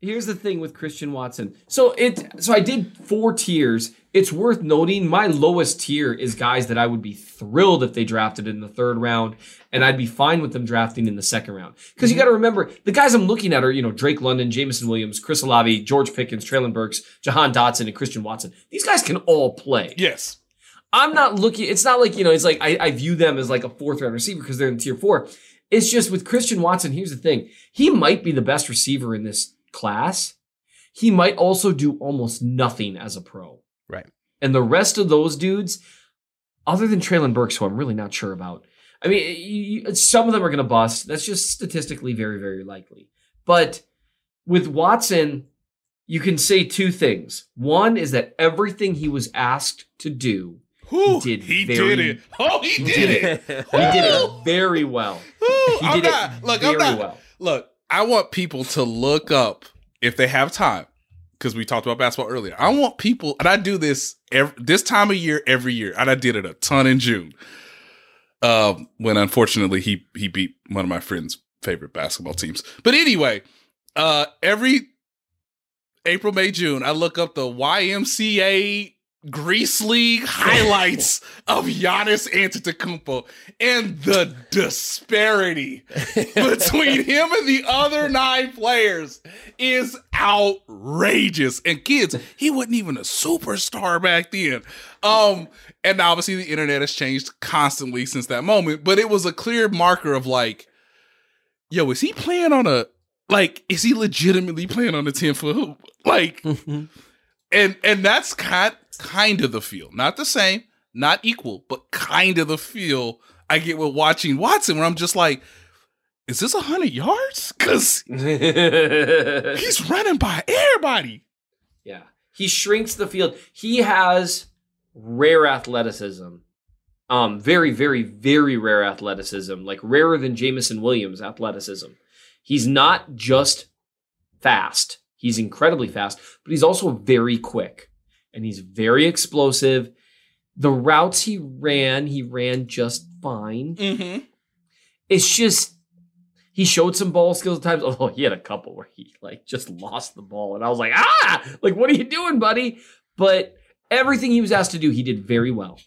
E: Here's the thing with Christian Watson. So it so I did four tiers. It's worth noting my lowest tier is guys that I would be thrilled if they drafted in the third round, and I'd be fine with them drafting in the second round. Because you mm-hmm. got to remember the guys I'm looking at are you know Drake London, Jameson Williams, Chris Olave, George Pickens, Treylon Burks, Jahan Dotson, and Christian Watson. These guys can all play.
D: Yes.
E: I'm not looking. It's not like you know. It's like I, I view them as like a fourth round receiver because they're in tier four. It's just with Christian Watson. Here's the thing: he might be the best receiver in this class. He might also do almost nothing as a pro.
C: Right.
E: And the rest of those dudes, other than Treylon Burks, who I'm really not sure about. I mean, you, some of them are going to bust. That's just statistically very, very likely. But with Watson, you can say two things. One is that everything he was asked to do,
D: Whew,
E: he did.
D: Oh, he
E: very,
D: did it. Oh, he did it.
E: He did it very well.
D: Whew,
E: He did it
D: not, look,
E: very
D: I'm not,
E: well.
D: Look, I want people to look up if they have time because we talked about basketball earlier. I want people, and I do this every, this time of year every year, and I did it a ton in June. Um, when unfortunately he he beat one of my friends' favorite basketball teams. But anyway, uh, every April, May, June, I look up the YMCA Grease League highlights of Giannis Antetokounmpo and the disparity between him and the other nine players is outrageous. And kids, he wasn't even a superstar back then. Um, and obviously the internet has changed constantly since that moment, but it was a clear marker of like, yo, is he playing on a like, is he legitimately playing on a 10 foot hoop? Like, and and that's kind kind of the feel, not the same, not equal, but kind of the feel I get with watching Watson, where I'm just like, is this a hundred yards? Because he's running by everybody.
E: Yeah. He shrinks the field. He has rare athleticism. Um, very, very, very rare athleticism, like rarer than Jameson Williams athleticism. He's not just fast. He's incredibly fast, but he's also very quick and he's very explosive. The routes he ran, he ran just fine.
D: Mm-hmm.
E: It's just he showed some ball skills at times. Oh, he had a couple where he like just lost the ball, and I was like, ah, like what are you doing, buddy? But everything he was asked to do, he did very well.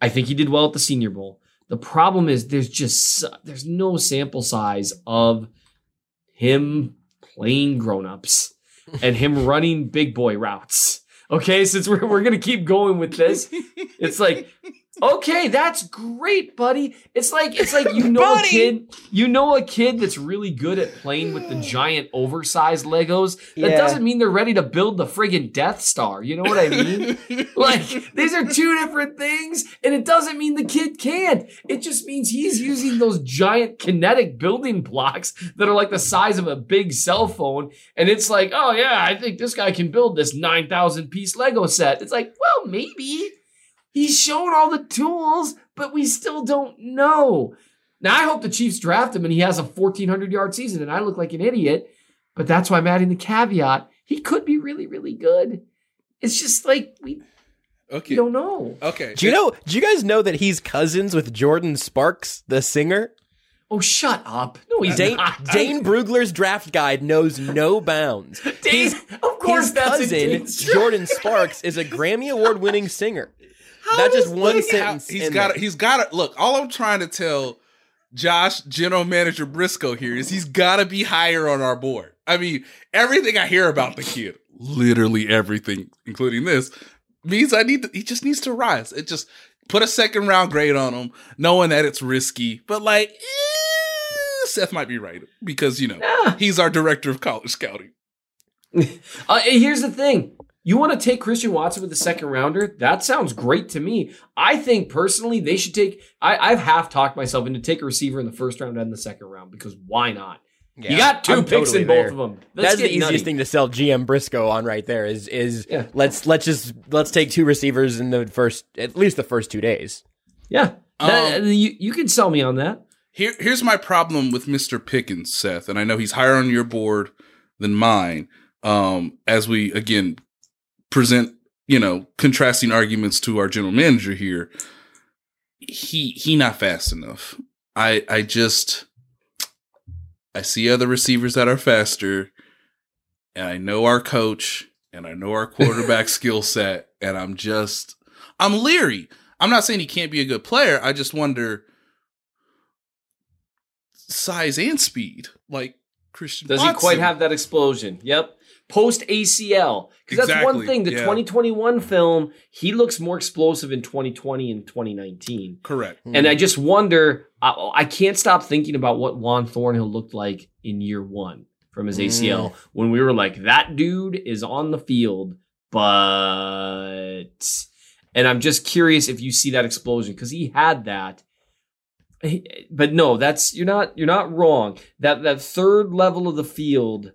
E: I think he did well at the Senior Bowl. The problem is there's just there's no sample size of him playing grown-ups and him running big boy routes. Okay, since we're, we're gonna keep going with this, it's like, okay, that's great, buddy. It's like it's like you know a kid, you know a kid that's really good at playing with the giant oversized Legos. That
C: Yeah.
E: doesn't mean they're ready to build the friggin' Death Star. You know what I mean? like these are two different things, and it doesn't mean the kid can't. It just means he's using those giant kinetic building blocks that are like the size of a big cell phone, and it's like, oh yeah, I think this guy can build this nine thousand piece Lego set. It's like, well, maybe he's shown all the tools, but we still don't know. Now I hope the Chiefs draft him and he has a fourteen hundred yard season, and I look like an idiot. But that's why I'm adding the caveat: he could be really, really good. It's just like we
D: Okay.
E: don't know.
D: Okay.
C: Do you know? Do you guys know that he's cousins with Jordin Sparks, the singer?
E: Oh, shut up! No, he's
C: Dane,
E: not.
C: Dane Brugler's draft guide knows no bounds.
E: Dane-
C: His-
E: of course
C: his
E: that's in
C: cousin
E: Dane's draft.
C: Jordin Sparks is a Grammy Award winning singer. That just one
D: Look,
C: sentence.
D: He's got.
C: there.
D: He's got to look. All I'm trying to tell Josh, General Manager Briscoe here is he's got to be higher on our board. I mean, everything I hear about the kid, literally everything, including this, means I need. To, he just needs to rise. It just put a second round grade on him, knowing that it's risky, but like. eh, Seth might be right because you know
E: Yeah.
D: he's our director of college scouting.
E: Uh, here's the thing. You want to take Christian Watson with the second rounder? That sounds great to me. I think personally they should take. I, I've half talked myself into take a receiver in the first round and the second round because why not? you got 2
C: I'm
E: picks
C: totally
E: in
C: there.
E: both of them.
C: That's the easiest thing to sell GM Briscoe on right there. Is is
E: Yeah.
C: let's let's just let's take two receivers in the first at least the first two days.
E: Yeah, That-
D: Um,
E: you you can sell me on that.
D: Here, here's my problem with Mr. Pickens, Seth, and I know he's higher on your board than mine. Um, as we again present, you know, contrasting arguments to our general manager here, he he not fast enough. I I just I see other receivers that are faster, and I know our coach and I know our quarterback skill set, and I'm just I'm leery. I'm not saying he can't be a good player. I just wonder size and speed. Like Christian
E: Does he quite have that explosion? Yep. Post ACL. Because that's one thing. The
D: yeah.
E: 2021 film, he looks more explosive in 2020 and 2019.
D: correct?
E: And I just wonder, I, I can't stop thinking about what Juan Thornhill looked like in year one from his ACL mm. when we were like, that dude is on the field, but. And I'm just curious if you see that explosion because he had that. But no, that's you're not you're not wrong. That that third level of the field,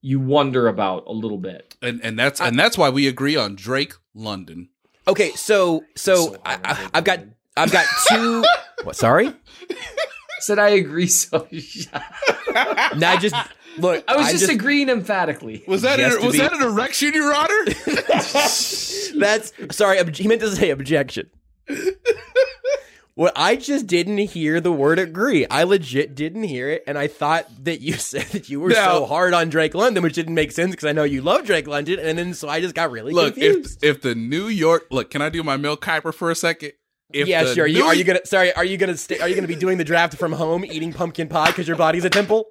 E: you wonder about a little bit.
D: And and that's and that's why we agree on Drake London.
C: Okay, so so,
E: So
C: I, I, I've got I've got two. what? Sorry.
E: Said I agree. So
C: now I just look.
E: I was
C: I
E: just, agreeing emphatically.
D: Was that an, was
C: be-
D: that an erection, Your Honor?
C: That's sorry. ob- He meant to say objection. Well, I just didn't hear the word agree. I legit didn't hear it, and I thought that you said that you were
D: Now-
C: so hard on Drake London, which didn't make sense because I know you love Drake London, and then so I just got really
D: look,
C: confused.
D: if if the New York look, can I do my Mel Kiper for a second? If
C: yeah,
D: the
C: sure. You,
D: New-
C: are you gonna? Sorry, are you gonna? Stay, are you gonna be doing the draft from home, eating pumpkin pie because your body's a temple?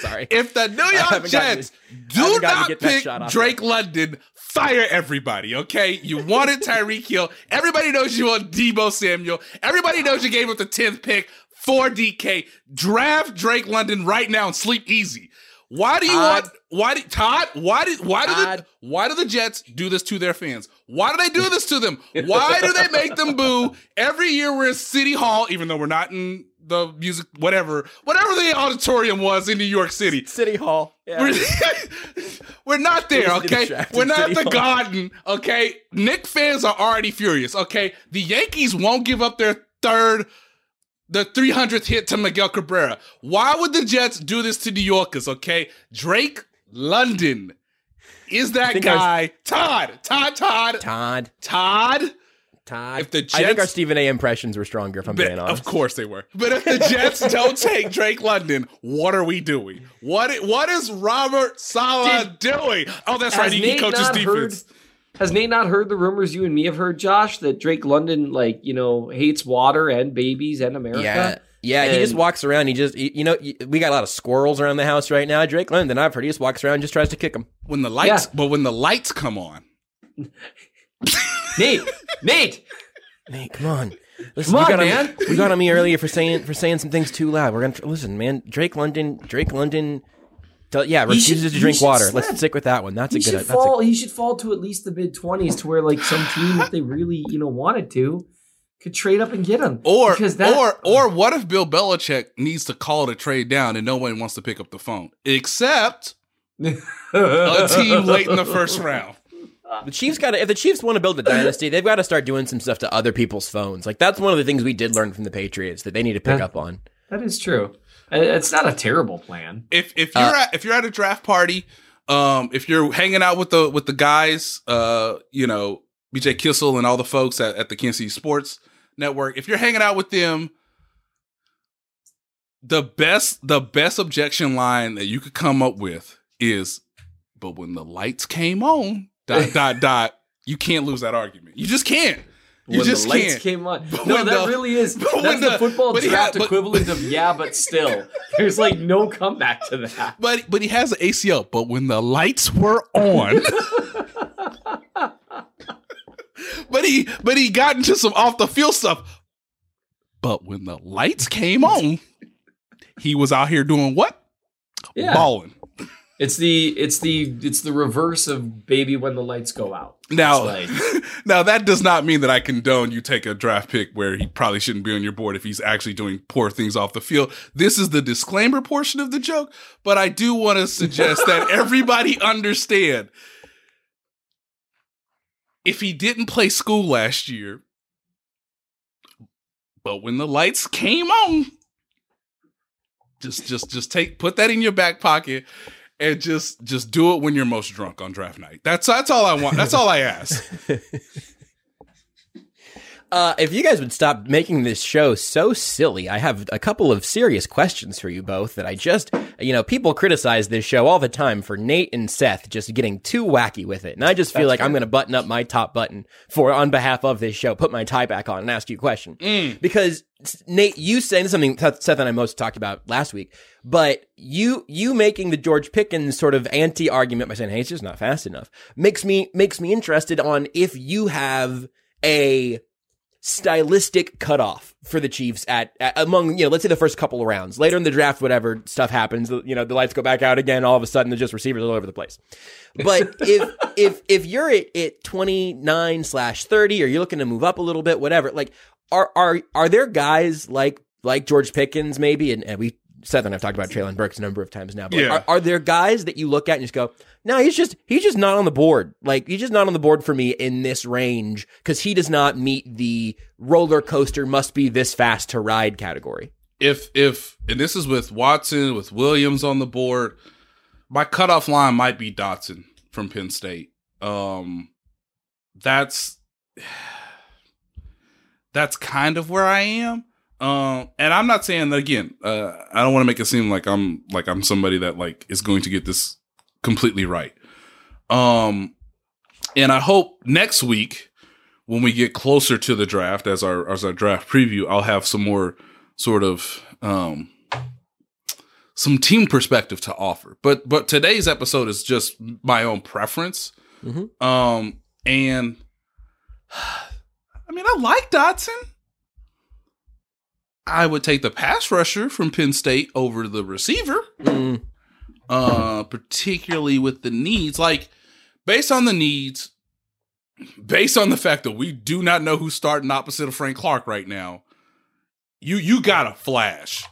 C: Sorry.
D: If the New York Jets do
C: haven't gotten to
D: not pick Drake London, fire everybody, okay? You wanted Tyreek Hill. Everybody knows you want Deebo Samuel. Everybody knows you gave up the 10th pick for DK. Draft Drake London right now and sleep easy. Why do you
C: Todd.
D: want why do Todd? Why did why do the why do the Jets do this to their fans? Why do they do this to them? Why do they make them boo every year we're in City Hall, even though we're not in the music, whatever, whatever the auditorium was in New York City.
C: City Hall. Yeah.
D: We're, we're not there,
C: Listen to the
D: okay? We're not at the
C: Hall.
D: Garden, okay? Knick fans are already furious, okay? The Yankees won't give up their third, the 300th hit to Miguel Cabrera. Why would the Jets do this to New Yorkers, okay? Drake London is that guy. Todd, Todd, Todd,
C: Todd.
D: Todd.
C: Todd.
D: If the
C: I think our
D: Jets-
C: Stephen A. impressions were stronger. If I'm
D: But
C: being honest.
D: of course they were. But if the Jets don't take Drake London, what are we doing? What what is Robert Saleh doing? Oh, that's right.
E: Has
D: He, he
E: Nate
D: coaches
E: not
D: defense.
E: Has Nate not heard the rumors you and me have heard, Josh, that Drake London, like, you know, hates water and babies and America?
C: Yeah. Yeah, he just walks around. He just, you know, we got a lot of squirrels around the house right now. Drake London, I've heard he just walks around and just tries to kick them.
D: When the lights,
E: Yeah.
D: but when the lights come on,
E: Nate, Nate,
C: Nate, come on. Listen,
E: Come
C: we got
E: man.
C: On, we got on me earlier for saying for saying some things too loud. We're gonna listen, man. Drake London, Drake London, tell- yeah,
E: He should-
C: refuses to
E: he
C: drink
E: should
C: water.
E: slip.
C: Let's stick with that one. That's
E: he
C: a good.
E: should
C: That's
E: fall.
C: a,
E: he should fall to at least the mid twenties, to where like some team, if they really, you know, wanted to, could trade up and get him.
D: or
E: because that,
D: or or what if Bill Belichick needs to call the trade down and no one wants to pick up the phone except a team late in the first round?
C: The Chiefs got to. If the Chiefs want to build a dynasty, they've got to start doing some stuff to other people's phones. Like that's one of the things we did learn from the Patriots that they need to pick
E: That-
C: up on.
E: that is true. It's not a terrible plan.
D: if if you're
C: Uh,
D: at if you're at a draft party, um, if you're hanging out with the with the guys, uh, you know, BJ Kissel and all the folks at, at the Kansas City Sports Network, if you're hanging out with them, the best the best objection line that you could come up with is, but when the lights came on, dot dot dot, you can't lose that argument. You just can't. You
E: when
D: just
E: the lights
D: can't.
E: came on.
D: But
E: No, that
D: the-
E: really is. That's
D: when
E: the,
D: the-
E: football draft
D: had-
E: equivalent of yeah, but still. There's like no comeback to that.
D: But but he has an ACL. But when the lights were on, but he but he got into some off the field stuff. But when the lights came on, he was out here doing what?
E: Yeah.
D: Balling.
E: It's the it's the it's the reverse of baby when the lights go out.
D: Now,
E: like-
D: now that does not mean that I condone you take a draft pick where he probably shouldn't be on your board if he's actually doing poor things off the field. This is the disclaimer portion of the joke, but I do want to suggest that everybody understand if he didn't play school last year, but when the lights came on, just just just take put that in your back pocket and just just do it when you're most drunk on draft night. That's that's all I want. That's all I ask.
C: Uh, if you guys would stop making this show so silly, I have a couple of serious questions for you both that I just, you know, people criticize this show all the time for Nate and Seth just getting too wacky with it. And I just feel like I'm going to button up my top button for, on behalf of this show, put my tie back on and ask you a question. Because Nate, you saying something Seth Seth and I most talked about last week, but you, you making the George Pickens sort of anti argument by saying, Hey, it's just not fast enough makes me, makes me interested on if you have a, stylistic cutoff for the Chiefs at, at among you know let's say the first couple of rounds. Later in the draft whatever stuff happens you know the lights go back out again all of a sudden there's just receivers all over the place. But if if if you're at, at 29 slash 30 or you're looking to move up a little bit whatever like are are are there guys like like George Pickens maybe and, and we Seth and I've talked about Treylon Burks a number of times now but
D: Yeah.
C: are, are there guys that you look at and just go no he's just he's just not on the board like he's just not on the board for me in this range because he does not meet the roller coaster must be this fast to ride category
D: if if and this is with Watson with Williams on the board, my cutoff line might be Dotson from Penn State. Um, that's that's kind of where I am. Um, and I'm not saying that again. Uh, I don't want to make it seem like I'm like I'm somebody that like is going to get this completely right. Um, and I hope next week when we get closer to the draft as our as our draft preview, I'll have some more sort of um some team perspective to offer. But but today's episode is just my own preference.
C: Mhm.
D: Um and I mean I like Dotson. I would take the pass rusher from Penn State over the receiver.
C: Mm,
D: Uh particularly with the needs like based on the needs based on the fact that we do not know who's starting opposite of Frank Clark right now, you you got to flash.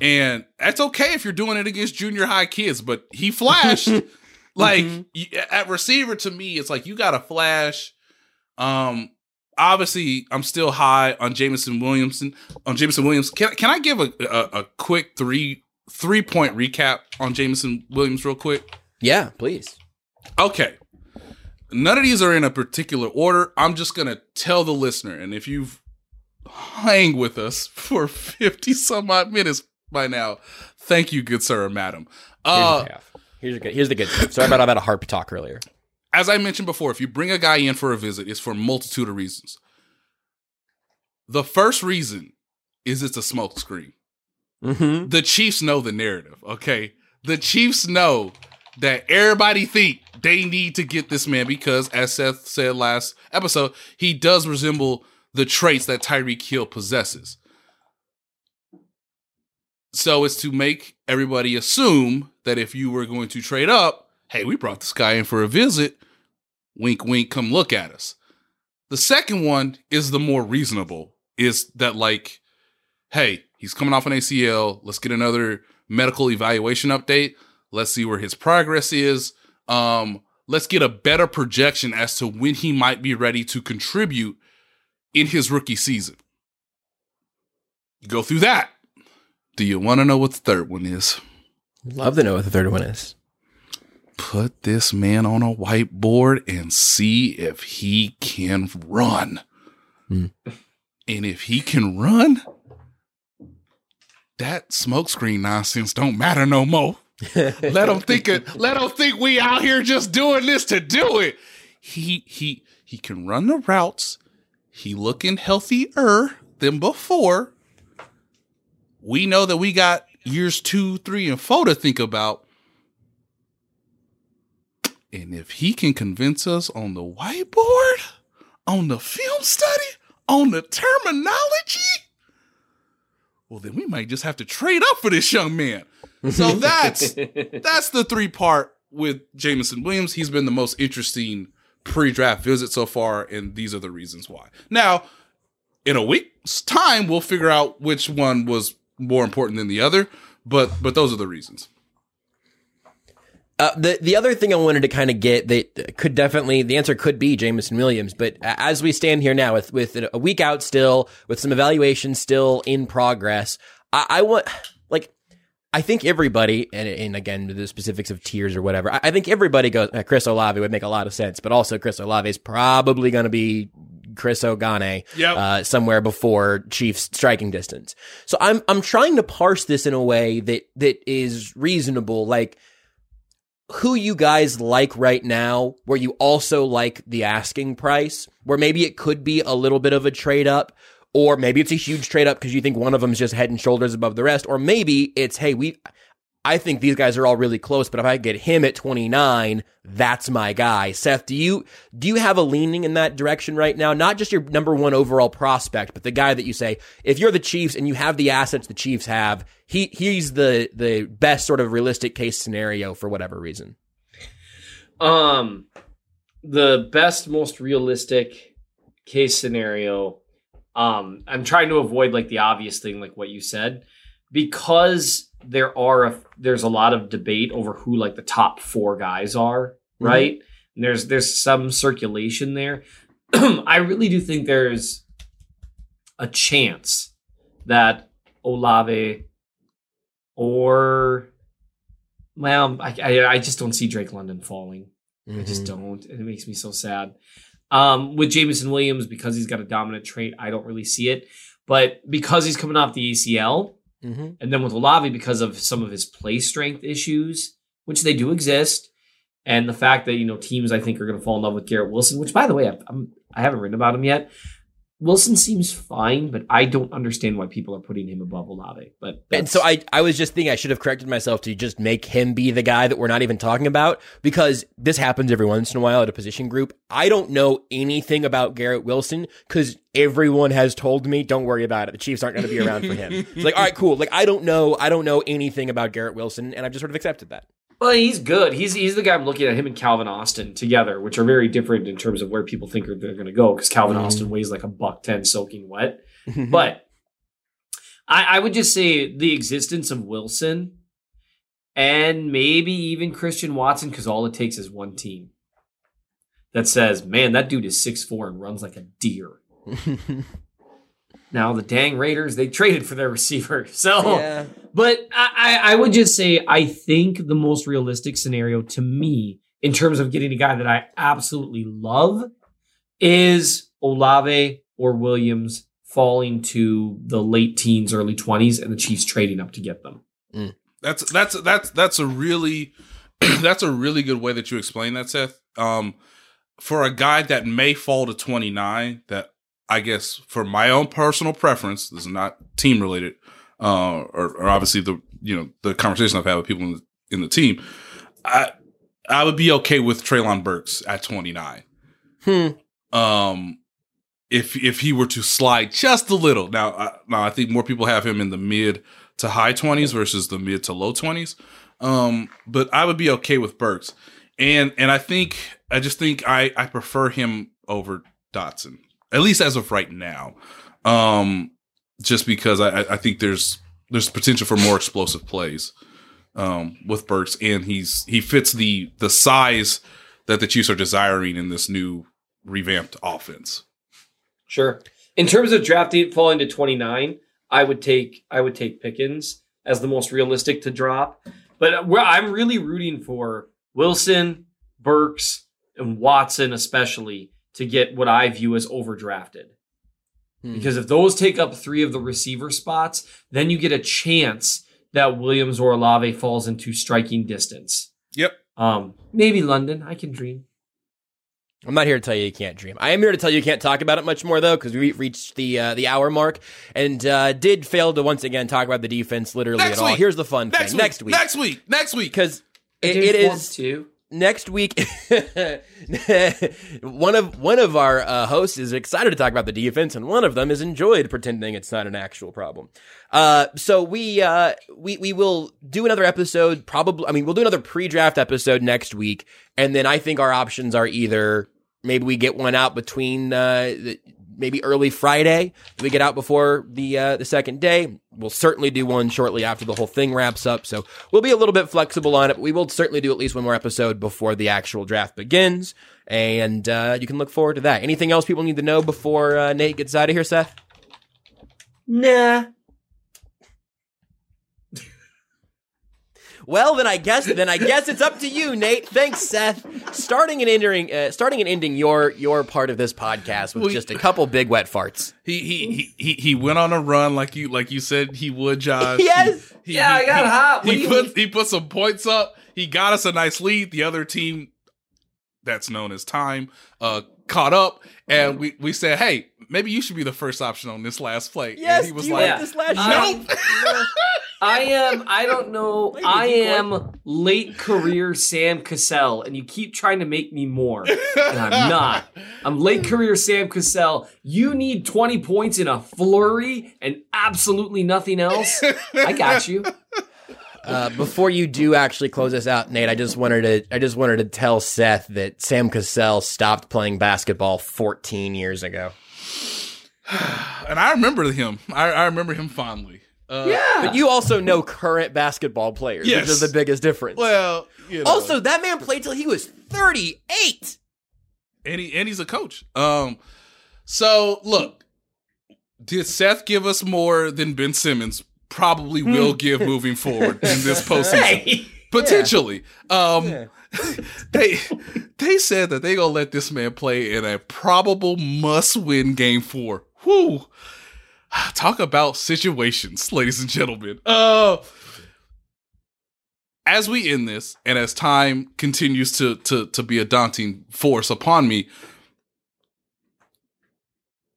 D: And that's okay if you're doing it against junior high kids, but he flashed. like y- at receiver to me, it's like you got to flash. Um, obviously, I'm still high on Jameson Williamson. On Jameson Williams, can can I give a, a a quick three three point recap on Jameson Williams real quick?
C: yeah please
D: Okay. None of these are in a particular order. I'm just going to tell the listener. And if you've hang with us for 50 some odd minutes by now, thank you, good sir or madam.
C: here's
D: Uh,
C: your payoff here's your good here's the good stuff sorry about all that harp talk earlier
D: as I mentioned before, if you bring a guy in for a visit, it's for a multitude of reasons. The first reason is it's a smokescreen.
C: mm-hmm.
D: the Chiefs know the narrative, okay? The Chiefs know that everybody think they need to get this man because, as Seth said last episode, he does resemble the traits that Tyreek Hill possesses. So it's to make everybody assume that if you were going to trade up, hey, we brought this guy in for a visit. Wink, wink, come look at us. The second one is the more reasonable, is that like, hey, he's coming off an ACL. Let's get another medical evaluation update. Let's see where his progress is. Um, let's get a better projection as to when he might be ready to contribute in his rookie season. Go through that. Do you want to know what the third one is?
C: love to know what the third one is
D: Put this man on a whiteboard and see if he can run.
C: Hmm.
D: And if he can run, that smokescreen nonsense don't matter no more. let them think it. Let them think we out here just doing this to do it. He he he can run the routes. He looking healthier than before. We know that we got years two, three, and four to think about. And if he can convince us on the whiteboard, on the film study, on the terminology, well, then we might just have to trade up for this young man. So that's that's the three part with Jameson Williams. He's been the most interesting pre-draft visit so far, and these are the reasons why. Now, in a week's time, we'll figure out which one was more important than the other. But but those are the reasons.
C: Uh, the the other thing I wanted to kind of get that could definitely the answer could be Jameson Williams, but as we stand here now with with a week out still, with some evaluations still in progress, I, I want like I think everybody, and, and again the specifics of tiers or whatever, I, I think everybody goes uh, Chris Olave would make a lot of sense, but also Chris Olave is probably going to be Chris Ogane
D: Yep.
C: uh, somewhere before Chiefs striking distance. So I'm I'm trying to parse this in a way that that is reasonable. Like who you guys like right now, where you also like the asking price, where maybe it could be a little bit of a trade up, or maybe it's a huge trade up because you think one of them is just head and shoulders above the rest, or maybe it's hey we. I think these guys are all really close, but if I get him at 29, that's my guy. Seth, do you do you have a leaning in that direction right now? Not just your number one overall prospect, but the guy that you say, if you're the Chiefs and you have the assets the Chiefs have, he he's the the best sort of realistic case scenario for whatever reason.
E: Um, the best, most realistic case scenario. Um, I'm trying to avoid like the obvious thing, like what you said, because there are a, there's a lot of debate over who like the top four guys are, right? And there's there's some circulation there. I really do think there's a chance that Olave or well, I, I I just don't see Drake London falling. I just don't, and it makes me so sad. Um, with Jameson Williams, because he's got a dominant trait, I don't really see it. But because he's coming off the ACL,
C: Mm-hmm.
E: and then with Olave, because of some of his play strength issues, which they do exist, and the fact that you know teams I think are going to fall in love with Garrett Wilson, which by the way I'm I haven't written about him yet. Wilson seems fine, but I don't understand why people are putting him above Olave. But
C: And so I, I was just thinking I should have corrected myself to just make him be the guy that we're not even talking about because this happens every once in a while at a position group. I don't know anything about Garrett Wilson because everyone has told me, don't worry about it. The Chiefs aren't going to be around for him. It's like, all right, cool. Like, I don't know. I don't know anything about Garrett Wilson and I've just sort of accepted that.
E: Well, he's good. He's he's the guy I'm looking at him and Calvin Austin together, which are very different in terms of where people think they're going to go. Because Calvin mm-hmm. Austin weighs like a buck ten, soaking wet. Mm-hmm. but I, I would just say the existence of Wilson and maybe even Christian Watson, because all it takes is one team that says, "Man, that dude is six four and runs like a deer." now the dang Raiders they traded for their receiver, so.
C: Yeah.
E: But I, I I would just say I think the most realistic scenario to me, in terms of getting a guy that I absolutely love, is Olave or Williams falling to the late teens, early twenties, and the Chiefs trading up to get them.
D: That's that's that's that's a really that's a really good way that you explain that, Seth. Um, for a guy that may fall to twenty nine, that I guess for my own personal preference, this is not team related, uh, or, or obviously the you know the conversation I've had with people in the, in the team, I I would be okay with Treylon Burks at twenty nine.
C: Hmm.
D: Um, if if he were to slide just a little, now I, now I think more people have him in the mid to high twenties versus the mid to low twenties. Um, but I would be okay with Burks, and and I think I just think I I prefer him over Dotson at least as of right now. Um, just because I I think there's there's potential for more explosive plays um, with Burks, and he's he fits the the size that the Chiefs are desiring in this new revamped offense.
E: Sure. In terms of drafting falling to 29, I would take I would take Pickens as the most realistic to drop. But I'm really rooting for Wilson, Burks, and Watson especially to get what I view as overdrafted. Because if those take up three of the receiver spots, then you get a chance that Williams or Olave falls into striking distance.
D: Yep.
E: Um, maybe London. I can dream.
C: I'm not here to tell you you can't dream. I am here to tell you you can't talk about it much more though, because we reached the uh, the hour mark and uh, did fail to once again talk about the defense literally
D: Next
C: at all. Here's the fun
D: Next
C: thing:
D: week.
C: next week,
D: Next week. Next week.
C: because it,
E: James
C: it
E: to.
C: Next week. one of one of our uh, hosts is excited to talk about the defense, and one of them is enjoyed pretending it's not an actual problem. Uh, so we uh, we we will do another episode. Probably, I mean, we'll do another pre-draft episode next week, and then I think our options are either maybe we get one out between uh, the, maybe early Friday. We get out before the uh, the second day. We'll certainly do one shortly after the whole thing wraps up. So we'll be a little bit flexible on it. But we will certainly do at least one more episode before the actual draft begins, and uh, you can look forward to that. Anything else people need to know before uh, Nate gets out of here, Seth?
E: Nah.
C: Well, then I guess then I guess it's up to you, Nate. Thanks, Seth. Starting and ending, uh, starting and ending your your part of this podcast with
D: We-
C: just a couple big wet farts.
D: He he he he he went on a run like you like you said he would, Josh.
C: Yes.
D: He,
E: Yeah, I got
D: he,
E: hot. What
D: He put
E: mean?
D: he put some points up. He got us a nice lead. The other team, that's known as time, uh, caught up, and we we said, hey, maybe you should be the first option on this last play.
C: Yes,
D: and he was
C: do you
D: like,
C: want this last
E: I-
C: shot?
E: Um, I am. I don't know.
C: Maybe
E: I
C: decoy.
E: am late career Sam Cassell, and you keep trying to make me more, and I'm not. I'm late career Sam Cassell. You need 20 points in a flurry and absolutely nothing else. I got you.
C: Uh, before you do actually close us out, Nate, I just wanted to I just wanted to tell Seth that Sam Cassell stopped playing basketball 14 years ago.
D: and I remember him. I, I remember him fondly. Uh,
E: Yeah.
C: But you also know current basketball players,
D: Yes.
C: which is the biggest difference.
D: Well, you know.
C: also, that man played till he was 38.
D: and he and he's a coach. Um, so look, did Seth give us more than Ben Simmons probably will give moving forward in this postseason?
E: Hey.
D: Potentially. Um, they they said that they gonna let this man play in a probable must-win game four. Whoo! Talk about situations, ladies and gentlemen. Uh as we end this, and as time continues to to to be a daunting force upon me,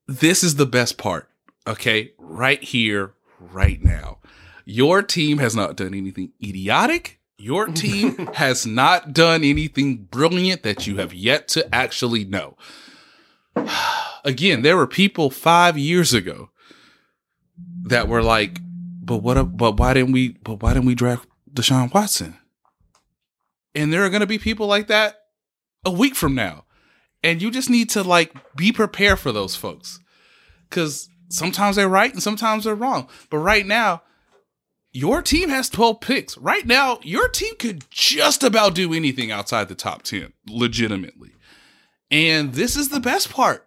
D: this is the best part. Okay, right here, right now. Your team has not done anything idiotic. Your team has not done anything brilliant that you have yet to actually know. Again, there were people five years ago that were like, "But what? But why didn't we? But why didn't we draft Deshaun Watson?" And there are going to be people like that a week from now, and you just need to like be prepared for those folks because sometimes they're right and sometimes they're wrong. But right now, your team has 12 picks. Right now, your team could just about do anything outside the top 10, legitimately. And this is the best part.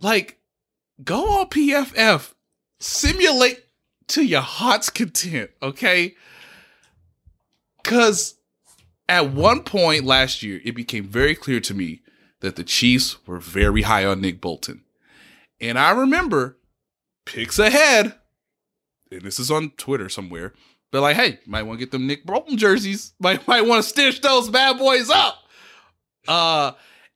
D: Like, go on PFF, simulate to your heart's content, okay? Because at one point last year, it became very clear to me that the Chiefs were very high on Nick Bolton. And I remember picks ahead, and this is on Twitter somewhere, but like, hey, might want to get them Nick Bolton jerseys. Might might want to stitch those bad boys up. Uh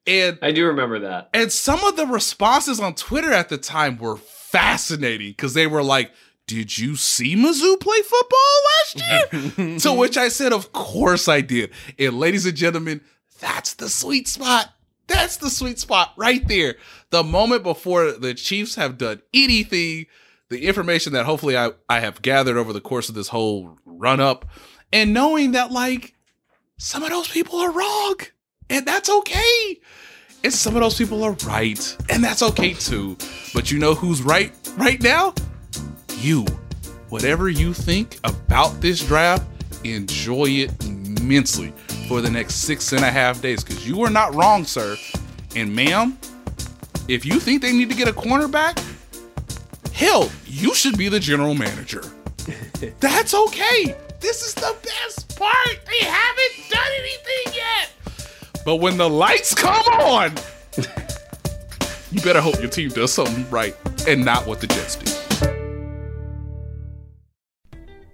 D: and
E: I do remember that.
D: and some of the responses on Twitter at the time were fascinating because they were like, Did you see Mizzou play football last year? to which I said, Of course I did. And ladies and gentlemen, that's the sweet spot. That's the sweet spot right there. The moment before the Chiefs have done anything, the information that hopefully I, I have gathered over the course of this whole run up, and knowing that, like, some of those people are wrong, and that's okay. And some of those people are right, and that's okay too. But you know who's right right now? You. Whatever you think about this draft, enjoy it immensely for the next six and a half days because you are not wrong, sir. And ma'am, if you think they need to get a cornerback, hell, you should be the general manager. That's okay. This is the best part. They haven't done anything yet. But when the lights come on, you better hope your team does something right and not what the Jets do.